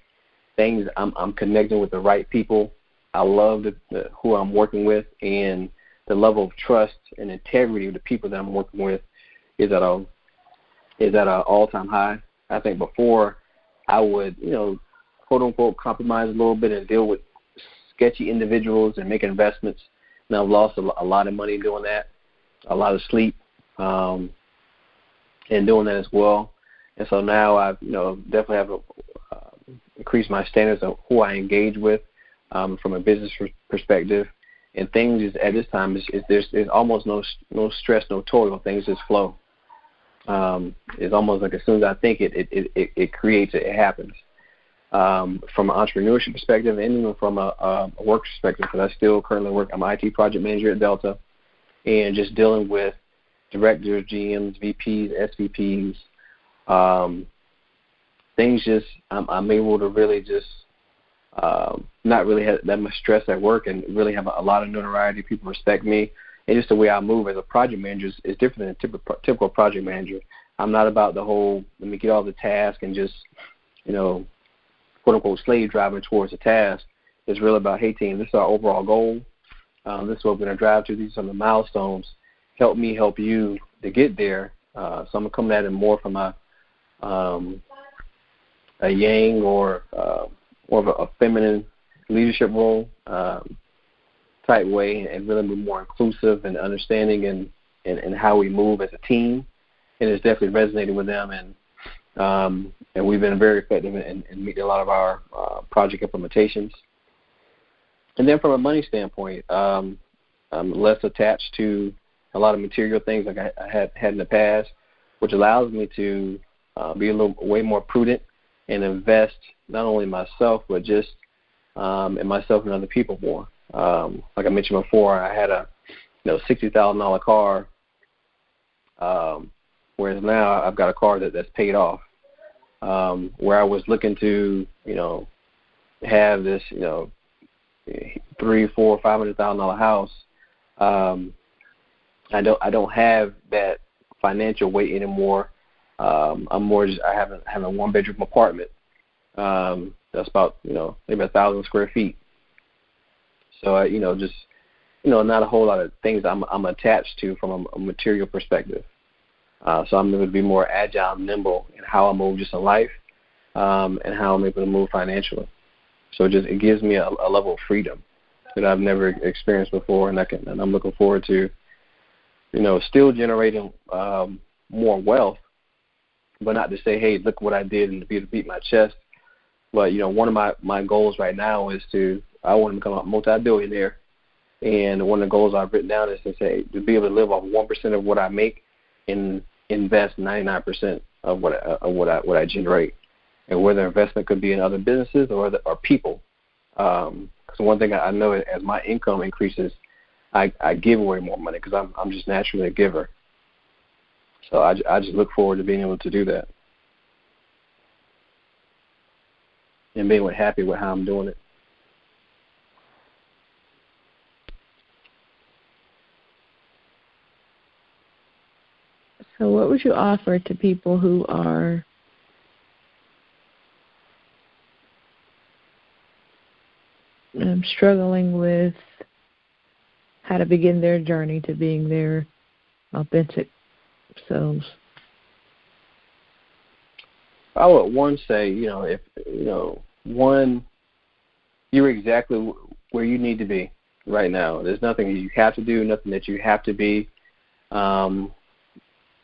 things I'm, I'm connecting with the right people I love the, the, who I'm working with, and the level of trust and integrity of the people that I'm working with is at a is at an all time high. I think before I would, you know, quote unquote compromise a little bit and deal with sketchy individuals and make investments. And I've lost a, lot of money doing that, a lot of sleep, um, and doing that as well. And so now I've you know definitely have a, uh, increased my standards of who I engage with um, from a business perspective. And things is, at this time is, is there's, there's almost no no stress, no toil. Things just flow. Um, it's almost like as soon as I think it, it it it, creates it, it happens. Um, from an entrepreneurship perspective, and even from a, a work perspective, because I still currently work. I'm an IT project manager at Delta, and just dealing with directors, GMs, VPs, SVPs. Um, things just I'm, I'm able to really just um, not really have that much stress at work and really have a, a lot of notoriety. People respect me, and just the way I move as a project manager is, is different than a typical, typical project manager. I'm not about the whole let me get all the tasks and just you know quote unquote slave driving towards the task. It's really about hey team, this is our overall goal. Um, this is what we're to drive to. These are some of the milestones help me help you to get there. Uh, so I'm coming at it more from a um, a yang or uh, more of a, a feminine leadership role um, type way, and really be more inclusive and understanding and, and and how we move as a team. And it's definitely resonated with them, and um, and we've been very effective in, in meeting a lot of our uh, project implementations. And then from a money standpoint, um, I'm less attached to a lot of material things like I, I had had in the past, which allows me to uh, be a little way more prudent and invest not only myself but just um, in myself and other people more. Um, like I mentioned before, I had a you know sixty thousand dollar car, um, whereas now I've got a car that that's paid off. Um, where I was looking to you know have this you know three, four, five hundred thousand dollar house. Um, I don't I don't have that financial weight anymore. Um, I'm more just I have a, have a one bedroom apartment. Um, that's about you know maybe a thousand square feet. So I you know just you know not a whole lot of things I'm I'm attached to from a, a material perspective. Uh, so I'm able to be more agile, nimble in how I move just in life, um, and how I'm able to move financially. So it just it gives me a, a level of freedom that I've never experienced before, and I can and I'm looking forward to you know, still generating um, more wealth, but not to say, hey, look what I did and to be to beat my chest. But you know, one of my my goals right now is to I want to become a multi-billionaire, and one of the goals I've written down is to say to be able to live off one percent of what I make and invest 99% of what I, of what I what I generate, and whether investment could be in other businesses or the, or people. Because um, one thing I know is as my income increases, I, I give away more money because I'm I'm just naturally a giver. So I, I just look forward to being able to do that and being happy with how I'm doing it. So, what would you offer to people who are um, struggling with how to begin their journey to being their authentic selves? I would one say, you know, if you know, one, you're exactly where you need to be right now. There's nothing that you have to do, nothing that you have to be. Um,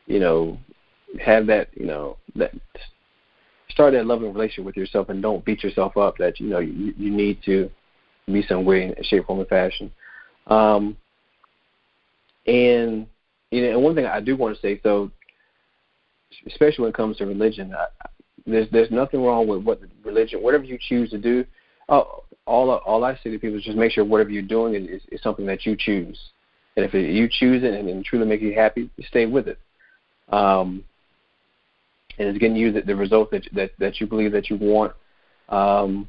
you know, have that, you know, that start that loving relationship with yourself, and don't beat yourself up that you know you, you need to be some way, in shape, form, or fashion. Um, and you know, and one thing I do want to say, so especially when it comes to religion, I, there's there's nothing wrong with what religion, whatever you choose to do. Uh, all all I say to people is just make sure whatever you're doing is, is, is something that you choose, and if you choose it and, and truly make you happy, stay with it. Um, and it's getting you the, the result that that that you believe that you want, um,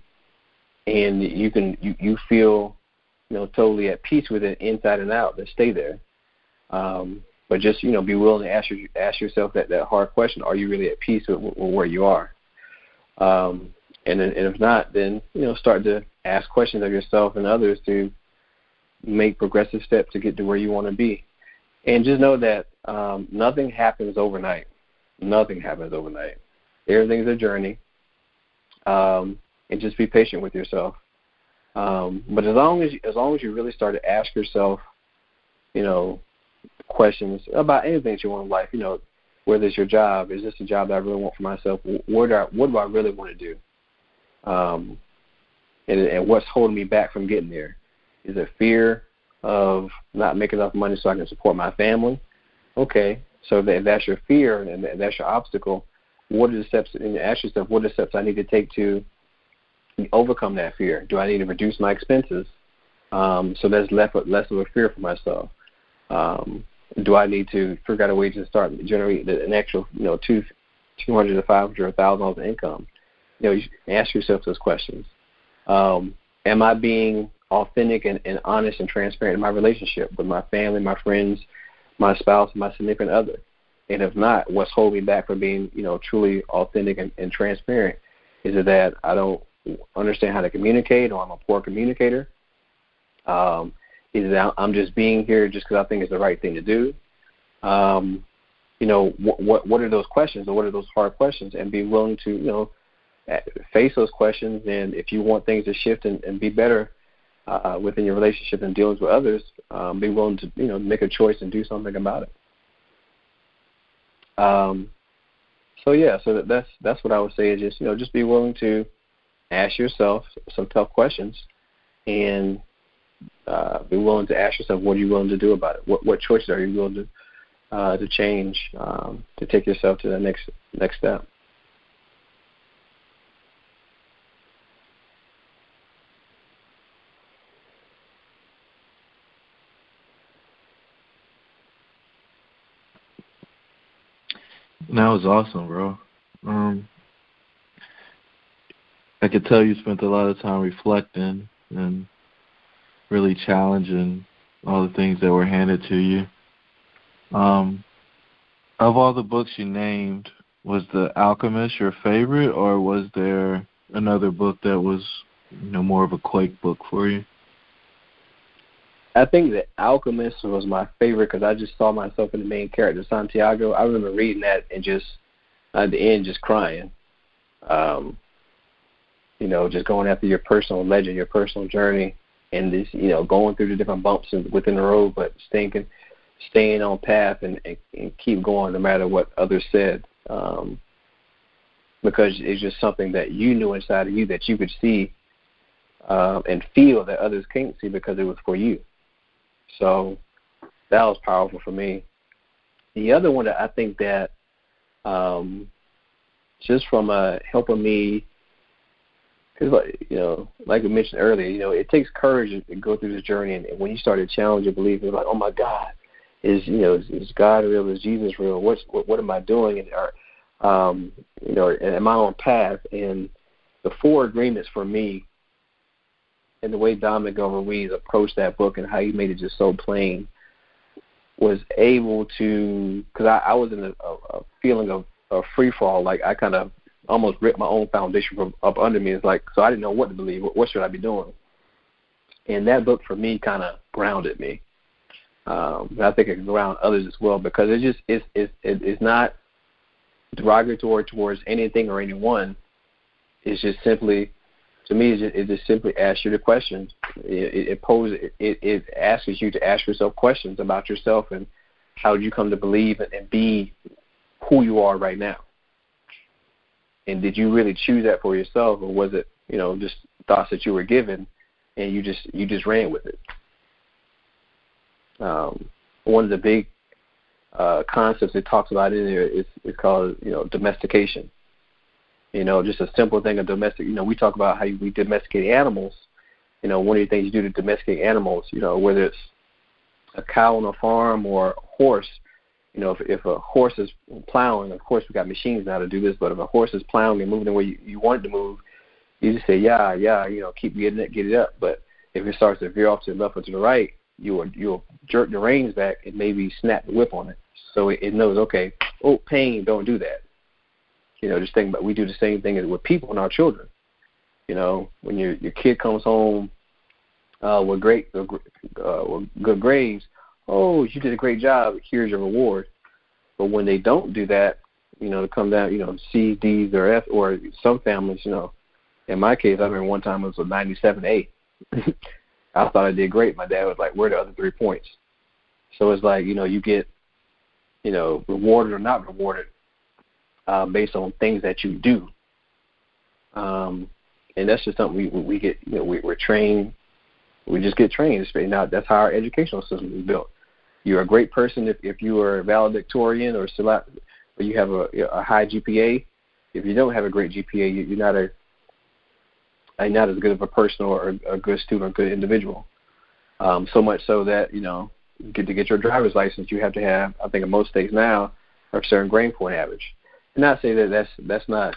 and you can you you feel you know, totally at peace with it inside and out, then stay there. Um, but just you know, be willing to ask your, ask yourself that that hard question: Are you really at peace with, with where you are? Um, and and if not, then you know, start to ask questions of yourself and others to make progressive steps to get to where you want to be. And just know that um, nothing happens overnight. Nothing happens overnight. Everything's a journey. Um, and just be patient with yourself. Um, but as long as as long as you really start to ask yourself, you know, questions about anything that you want in life, you know, whether it's your job, is this a job that I really want for myself? What do I, what do I really want to do? Um, and, and what's holding me back from getting there? Is it fear of not making enough money so I can support my family? Okay, so if that's your fear and that's your obstacle, what are the steps? And ask yourself, what are the steps I need to take to overcome that fear? Do I need to reduce my expenses um, so there's less less of a fear for myself? Um, do I need to figure out a way to start generate an actual you know, two, two hundred to five hundred, thousand dollars income? You know, you ask yourself those questions. Um, am I being authentic and, and honest and transparent in my relationship with my family, my friends, my spouse, my significant other? And if not, what's holding me back from being, you know, truly authentic and, and transparent? Is it that I don't understand how to communicate, or I'm a poor communicator? Um, is that I'm just being here just because I think it's the right thing to do? Um, you know, what, what what are those questions, or what are those hard questions, and be willing to, you know, face those questions. And if you want things to shift and, and be better uh, within your relationship and dealings with others, um, be willing to, you know, make a choice and do something about it. Um, so yeah, so that, that's that's what I would say is just you know just be willing to ask yourself some tough questions and uh, be willing to ask yourself what are you willing to do about it. What what choices are you willing to uh, to change um, to take yourself to the next next step. That was awesome, bro. Um, I could tell you spent a lot of time reflecting and really challenging all the things that were handed to you. Um, of all the books you named, was The Alchemist your favorite, or was there another book that was, you know, more of a quake book for you? I think The Alchemist was my favorite because I just saw myself in the main character, Santiago. I remember reading that and just at the end just crying. Um, you know, just going after your personal legend, your personal journey, and this, you know, going through the different bumps within the road, but staying staying on path and, and, and keep going no matter what others said. Um, because it's just something that you knew inside of you that you could see um, and feel that others can't see because it was for you. So that was powerful for me. The other one that I think that um, just from uh, helping me, because like you know, like we mentioned earlier, you know, it takes courage to go through this journey, and, when you start to challenge your belief, it's like, oh my God, is you know, is, is God real? Is Jesus real? What's what, what am I doing? And are, um, you know, am I on path? And the four agreements for me and the way Don Miguel Ruiz approached that book and how he made it just so plain was able to because I, I was in a, a, feeling of, of free fall like I kind of almost ripped my own foundation from up under me. It's like so I didn't know what to believe what, what should I be doing? And that book for me kind of grounded me. Um, I think it can ground others as well because it just it's it's it's not derogatory towards anything or anyone. It's just simply to me, it just, it just simply asks you the questions. It, it, poses, it, it asks you to ask yourself questions about yourself and how did you come to believe and, and be who you are right now. And did you really choose that for yourself, or was it, you know, just thoughts that you were given, and you just you just ran with it? Um, one of the big uh, concepts it talks about in there is, is called, you know, domestication you know, just a simple thing of domestic. You know, we talk about how we domesticate animals. You know, one of the things you do to domesticate animals, you know, whether it's a cow on a farm or a horse, you know, if, if a horse is plowing, of course we got machines now to do this, but if a horse is plowing and moving the way you, you want it to move, you just say, yeah, yeah, you know, keep getting it, get it up. But if it starts to veer off to the left or to the right, you will you'll jerk the reins back and maybe snap the whip on it, so it, it knows, okay, oh, pain, don't do that. You know, just think about we do the same thing with people and our children. You know, when your your kid comes home uh, with great uh, with good grades, oh, you did a great job. Here's your reward. But when they don't do that, you know, to come down, you know, C, D's or F, or some families, you know, in my case, I remember one time it was a 97 A. I thought I did great. My dad was like, "Where are the other three points?" So it's like, you know, you get you know, rewarded or not rewarded uh, based on things that you do. Um, and that's just something we we get. You know, we, we're trained. We just get trained. Now that's how our educational system is built. You're a great person if if you are a valedictorian or or you have a, a high GPA. If you don't have a great GPA, you, you're not a not as good of a person or a, a good student or good individual. Um, so much so that you know, get to get your driver's license, you have to have. I think in most states now, a certain grade point average. Not say that that's that's not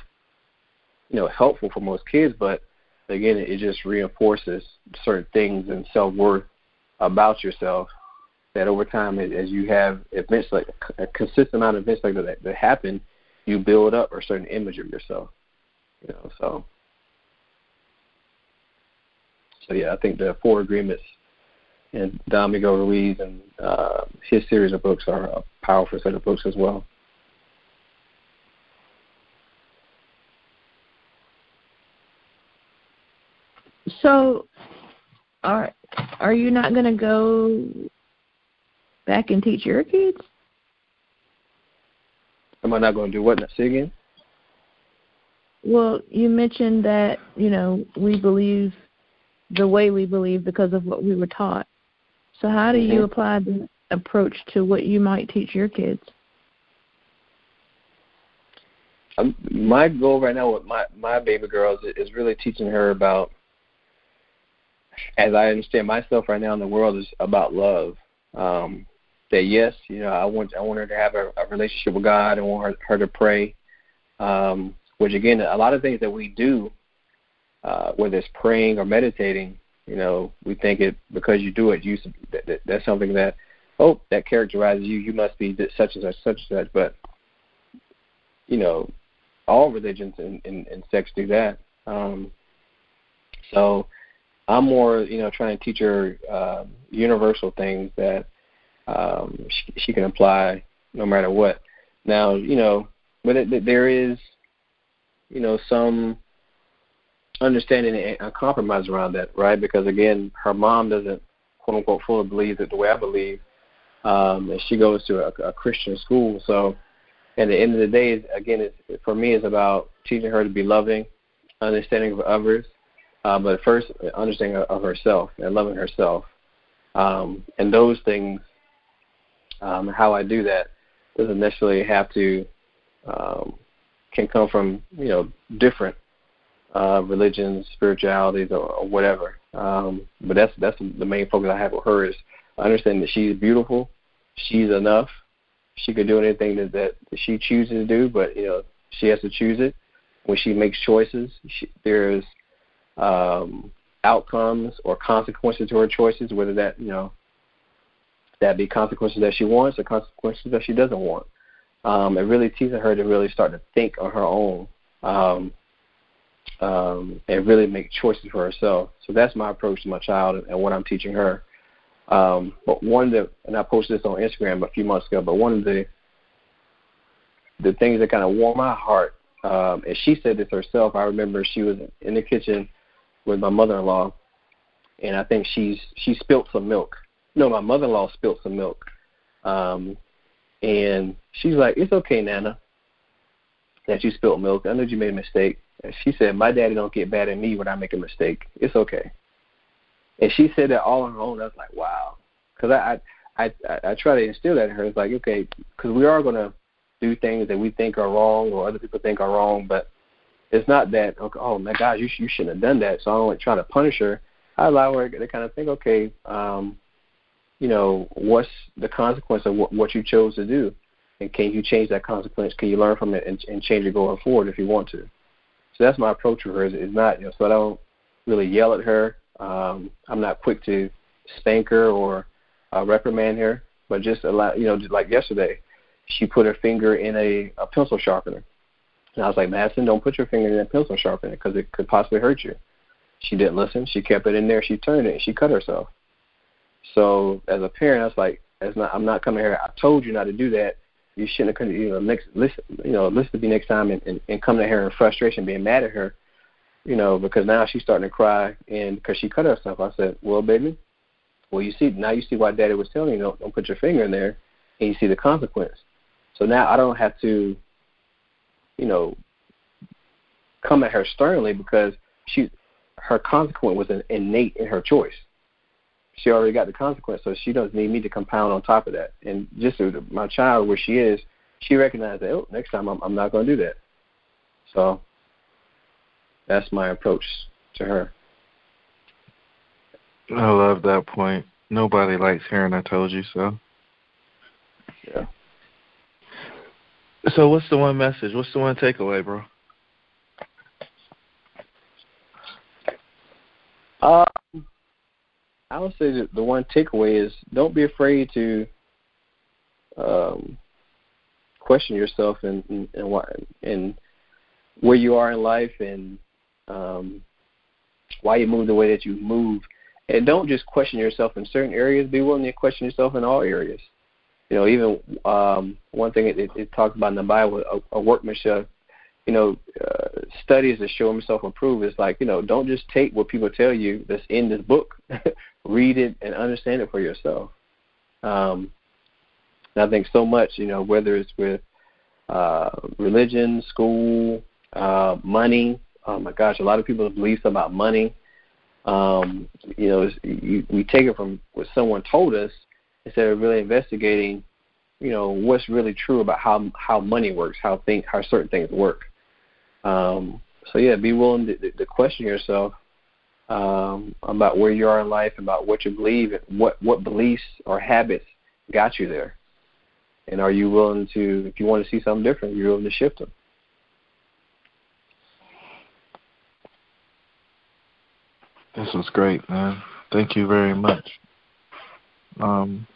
you know helpful for most kids, but again, it just reinforces certain things and self worth about yourself. That over time, as you have events like a consistent amount of events like that that happen, you build up a certain image of yourself. You know, so so yeah, I think the four agreements and Miguel Ruiz and uh, his series of books are a powerful set of books as well. So, are are you not going to go back and teach your kids? Am I not going to do what? Say again. Well, you mentioned that you know we believe the way we believe because of what we were taught. So, how do mm-hmm. you apply the approach to what you might teach your kids? Um, my goal right now with my my baby girls is really teaching her about as I understand myself right now in the world is about love. Um, that yes, you know, I want I want her to have a, a relationship with God. I want her, her to pray. Um, which again, a lot of things that we do, uh, whether it's praying or meditating, you know, we think it because you do it, you that, that, that's something that oh that characterizes you. You must be such and such, such and such. But you know, all religions and, and, and sects do that. Um, so I'm more, you know, trying to teach her uh, universal things that um, she, she can apply no matter what. Now, you know, but it, there is, you know, some understanding and a compromise around that, right? Because again, her mom doesn't quote unquote fully believe it the way I believe, um, and she goes to a, a Christian school. So, at the end of the day, again, it's, for me, it's about teaching her to be loving, understanding of others, uh, but first understanding of herself and loving herself. Um, and those things, um, how I do that, doesn't necessarily have to um, can come from you know different uh, religions, spiritualities, or, or whatever. Um, but that's that's the main focus I have with her is understanding that she's beautiful, she's enough, she could do anything that, that she chooses to do, but you know she has to choose it. When she makes choices, she, there's um, outcomes or consequences to her choices, whether that you know that be consequences that she wants or consequences that she doesn't want. Um, and really teaching her to really start to think on her own um, um, and really make choices for herself. So that's my approach to my child and, what I'm teaching her. Um, but one of the, and I posted this on Instagram a few months ago, but one of the the things that kind of warmed my heart, um, and she said this herself. I remember she was in the kitchen with my mother-in-law, and I think she's she spilt some milk. No, my mother-in-law spilt some milk, um, and she's like, "It's okay, Nana, that you spilt milk. I know you made a mistake." And she said, "My daddy don't get mad at me when I make a mistake. It's okay." And she said that all on her own. I was like, "Wow," because I, I I I try to instill that in her. It's like, okay, because we are gonna do things that we think are wrong or other people think are wrong, but it's not that okay, oh my gosh, you you shouldn't have done that. So I don't like try to punish her. I allow her to kind of think, okay, um, you know, what's the consequence of what, what you chose to do, and can you change that consequence? Can you learn from it and, and change it going forward if you want to? So that's my approach with her. Is, is not you know, so I don't really yell at her. Um, I'm not quick to spank her or uh, reprimand her, but just allow you know, just like yesterday, she put her finger in a, a pencil sharpener and I was like, Madison, don't put your finger in that pencil sharpener because it could possibly hurt you. She didn't listen. She kept it in there. She turned it. She cut herself. So as a parent, I was like, as not, I'm not coming here. I told you not to do that. You shouldn't have, come. you know, next listen, you know, listen to me next time and, and, and come to her in frustration, being mad at her, you know, because now she's starting to cry and because she cut herself. I said, well, baby, well, you see now you see why Daddy was telling you don't don't put your finger in there, and you see the consequence. So now I don't have to, you know, come at her sternly because she her consequence was an innate in her choice. She already got the consequence, so she doesn't need me to compound on top of that. And just my child, where she is, she recognized that. Oh, next time I'm, I'm not going to do that. So that's my approach to her. I love that point. Nobody likes hearing "I told you so." Yeah. So, what's the one message? What's the one takeaway, bro? Um, I would say that the one takeaway is don't be afraid to um, question yourself and and, and what and where you are in life and um, why you move the way that you move. And don't just question yourself in certain areas. Be willing to question yourself in all areas. You know, even um, one thing it, it, talks about in the Bible, a, a workmanship. You know, uh, studies that show himself improve. It's like you know, don't just take what people tell you that's in this book. Read it and understand it for yourself. Um, and I think so much, you know, whether it's with uh, religion, school, uh, money. Oh my gosh, a lot of people believe about money. Um, you know, you, we take it from what someone told us instead of really investigating, you know, what's really true about how how money works, how things, how certain things work. Um, so yeah, be willing to, to question yourself um, about where you are in life, about what you believe, what what beliefs or habits got you there, and are you willing to, if you want to see something different, you're willing to shift them. This was great, man. Thank you very much. Um,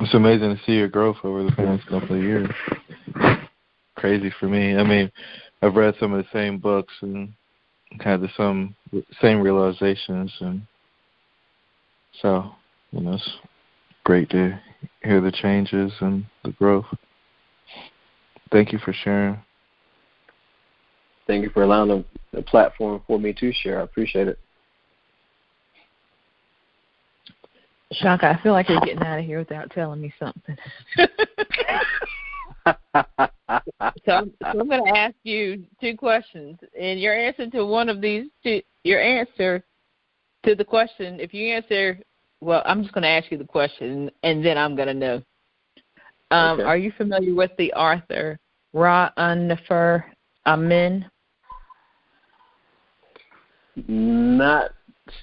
it's amazing to see your growth over the past couple of years. Crazy for me. I mean, I've read some of the same books and had the some same realizations, and so you know, it's great to hear the changes and the growth. Thank you for sharing. Thank you for allowing the, the platform for me to share. I appreciate it. Shaka, I feel like you're getting out of here without telling me something. so, I'm, so I'm going to ask you two questions, and your answer to one of these two, your answer to the question, if you answer, well, I'm just going to ask you the question, and then I'm going to know. Um, okay. Are you familiar with the author Ra Un Nefer Amen? Not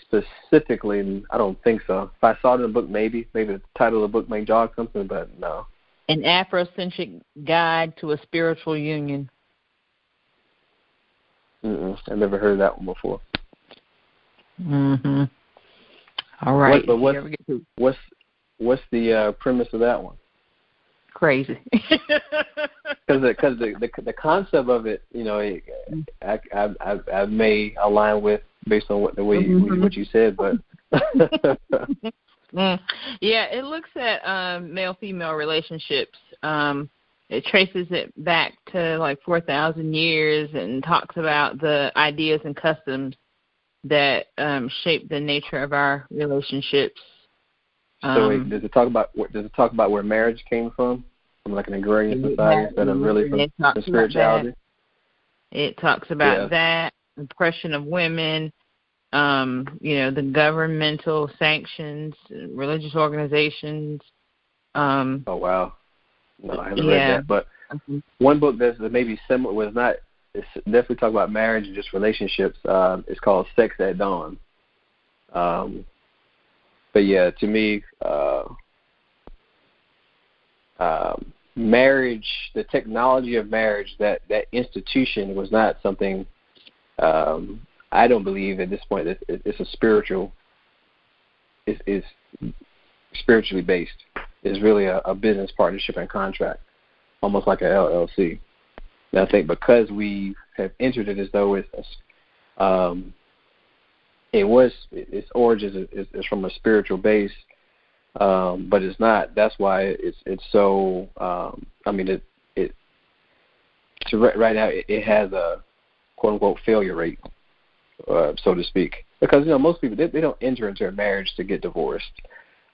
specifically, I don't think so. If I saw it in the book, maybe, maybe the title of the book may jog something, but no. An Afrocentric Guide to a Spiritual Union. Mm-mm, I've never heard that one before. Mhm. All right. What, but what's, what's what's the uh, premise of that one? Crazy. Because because the, the the concept of it, you know, I, I I I may align with based on what the way you, Mhm. what you said, but Mm. Yeah, it looks at um, male-female relationships. Um, it traces it back to like 4,000 years and talks about the ideas and customs that um, shape the nature of our relationships. so wait, Um, does it talk about what does it talk about where marriage came from? From like an agrarian society instead of really from it talks the about spirituality. It talks about Yeah. that oppression of women, um, you know, the governmental sanctions, religious organizations. Um, Oh wow, no, I haven't Yeah. read that. But one book that's maybe similar was not. It's definitely talk about marriage and just relationships. Uh, it's called Sex at Dawn. Um, but yeah, to me, uh, um, marriage, the technology of marriage, that that institution was not something. Um, I don't believe at this point that it's a spiritual. Is is spiritually based. It's really a, a business partnership and contract, almost like a LLC. And I think because we have entered it as though it's, um, it was its origins is, is, is from a spiritual base, um, but it's not. That's why it's it's so. Um, I mean, it it to right, right now it, it has a quote unquote failure rate, uh, so to speak, because you know most people they, they don't enter into a marriage to get divorced.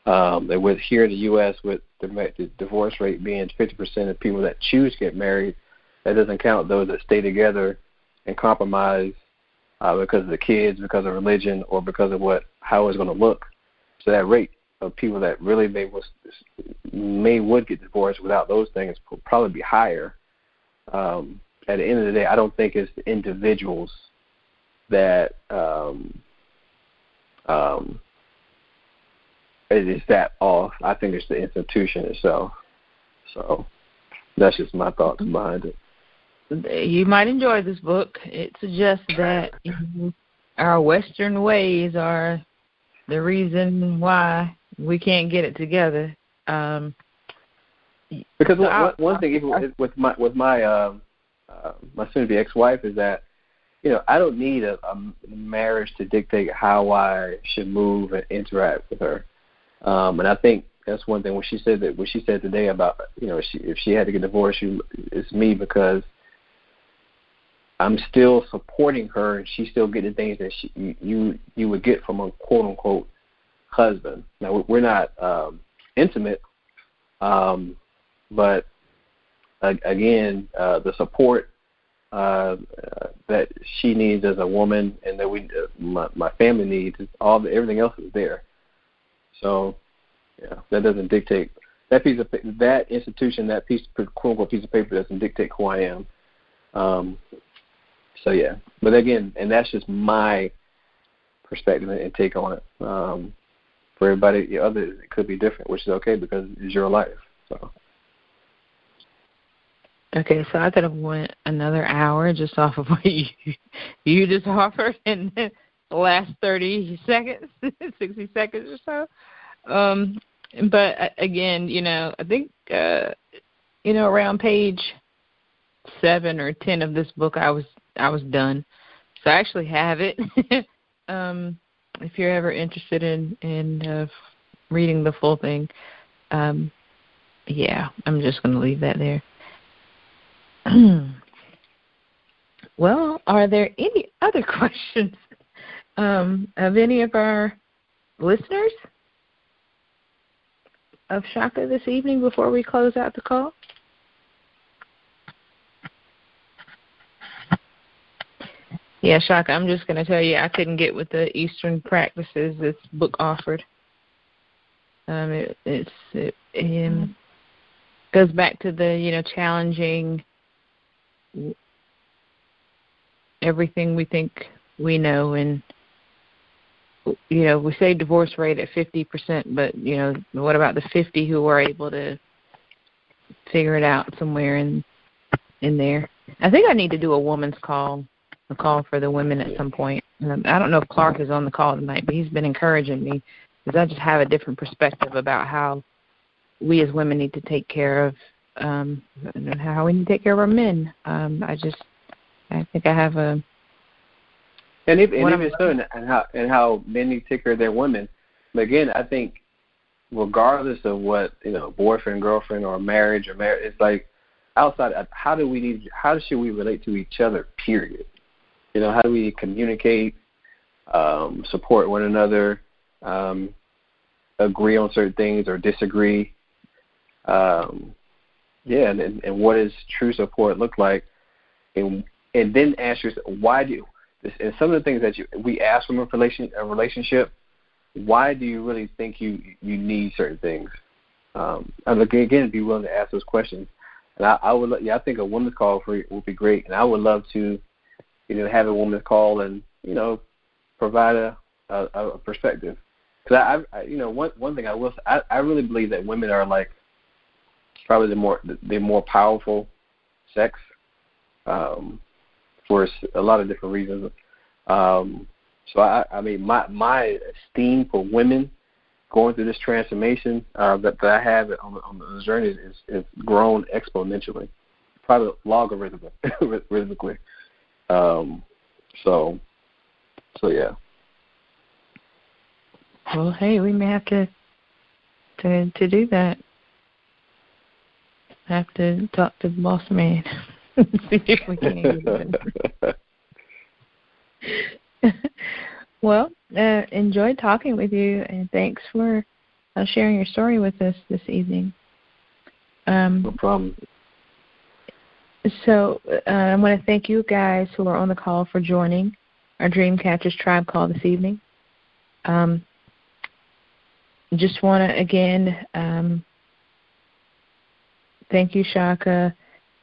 Um, and with here in the U.S., with the, the divorce rate being 50% of people that choose to get married, that doesn't count those that stay together and compromise uh, because of the kids, because of religion, or because of what how it's going to look. So that rate of people that really may was may would get divorced without those things will probably be higher. Um, at the end of the day, I don't think it's the individuals that um, um, it is that off. I think it's the institution itself. So that's just my thoughts behind it. You might enjoy this book. It suggests that our Western ways are the reason why we can't get it together. Um, because so one, one thing, even with my with my uh, uh, my soon-to-be ex-wife, is that you know I don't need a, a marriage to dictate how I should move and interact with her. Um, and I think that's one thing when she said that what she said today about you know she, if she had to get divorced, it's me because I'm still supporting her and she's still getting things that she, you you would get from a quote unquote husband. Now we're not um, intimate, um, but again, uh, the support uh, that she needs as a woman and that we uh, my, my family needs all the, everything else is there. So, yeah, that doesn't dictate that piece of that institution, that piece, quote unquote, piece of paper doesn't dictate who I am. Um, so yeah, but again, and that's just my perspective and take on it. Um, for everybody, the other it could be different, which is okay because it's your life. So. Okay, so I could have went another hour just off of what you you just offered in the last thirty seconds, sixty seconds or so. Um, but uh, again, you know, I think uh, you know around page seven or ten of this book, I was I was done. So I actually have it. um, if you're ever interested in in uh, reading the full thing, um, yeah, I'm just going to leave that there. well, are there any other questions um, of any of our listeners of Shaka this evening before we close out the call? Yeah, Shaka, I'm just going to tell you, I couldn't get with the Eastern practices this book offered. Um, it, it's it, it goes back to the you know challenging everything we think we know, and you know we say divorce rate at 50%, but you know what about the 50 who are able to figure it out somewhere in in there? I think I need to do a woman's call a call for the women at some point. Um, I don't know if Clark is on the call tonight, but he's been encouraging me because I just have a different perspective about how we as women need to take care of um how we need to take care of our men. Um I just I think I have a and, if, and even so, and how and how men need to take care of their women. But again, I think regardless of what you know, boyfriend, girlfriend, or marriage or marriage, it's like outside. Of, how do we need? How should we relate to each other? Period. You know, how do we communicate, um, support one another, um, agree on certain things or disagree? Um, yeah, and, and what does true support look like? And and then ask yourself, why do this? And some of the things that you, we ask from a relation a relationship, why do you really think you you need certain things? Um, and again, be willing to ask those questions. And I, I would, yeah, I think a women's call for would be great, and I would love to you know, have a woman call and you know provide a a, a perspective. Because I, I, you know, one one thing I will, I, I really believe that women are like probably the more the more powerful sex um, for a lot of different reasons. Um, so I, I mean, my my esteem for women going through this transformation uh, that, that I have on the, on the journey is, is grown exponentially, probably logarithmically. Um, so, so yeah. Well, hey, we may have to to to do that. Have to talk to the boss man. See if we can. well, uh, enjoyed talking with you, and thanks for uh, sharing your story with us this evening. Um, no problem. So uh, I want to thank you guys who are on the call for joining our Dreamcatchers Tribe call this evening. Um, just want to again um, thank you, Shaka,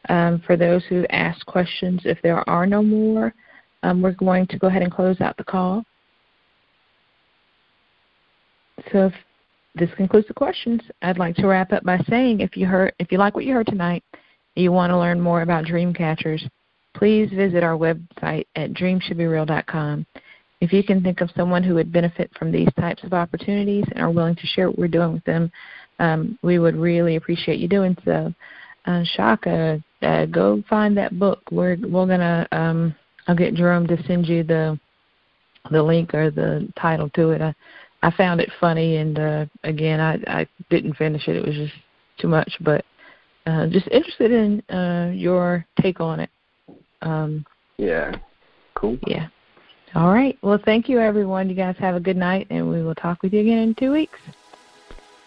um, for those who asked questions. If there are no more, um, we're going to go ahead and close out the call. So this concludes the questions. I'd like to wrap up by saying if you heard if you like what you heard tonight and you want to learn more about dream catchers, please visit our website at dreamshouldbereal.com. If you can think of someone who would benefit from these types of opportunities and are willing to share what we're doing with them, um, we would really appreciate you doing so. Uh, Shaka, uh, go find that book. We're we're gonna um, I'll get Jerome to send you the the link or the title to it. I, I found it funny, and uh, again, I I didn't finish it. It was just too much, but uh, just interested in uh, your take on it. Um, yeah, cool. Yeah. All right. Well, thank you, everyone. You guys have a good night, and we will talk with you again in two weeks.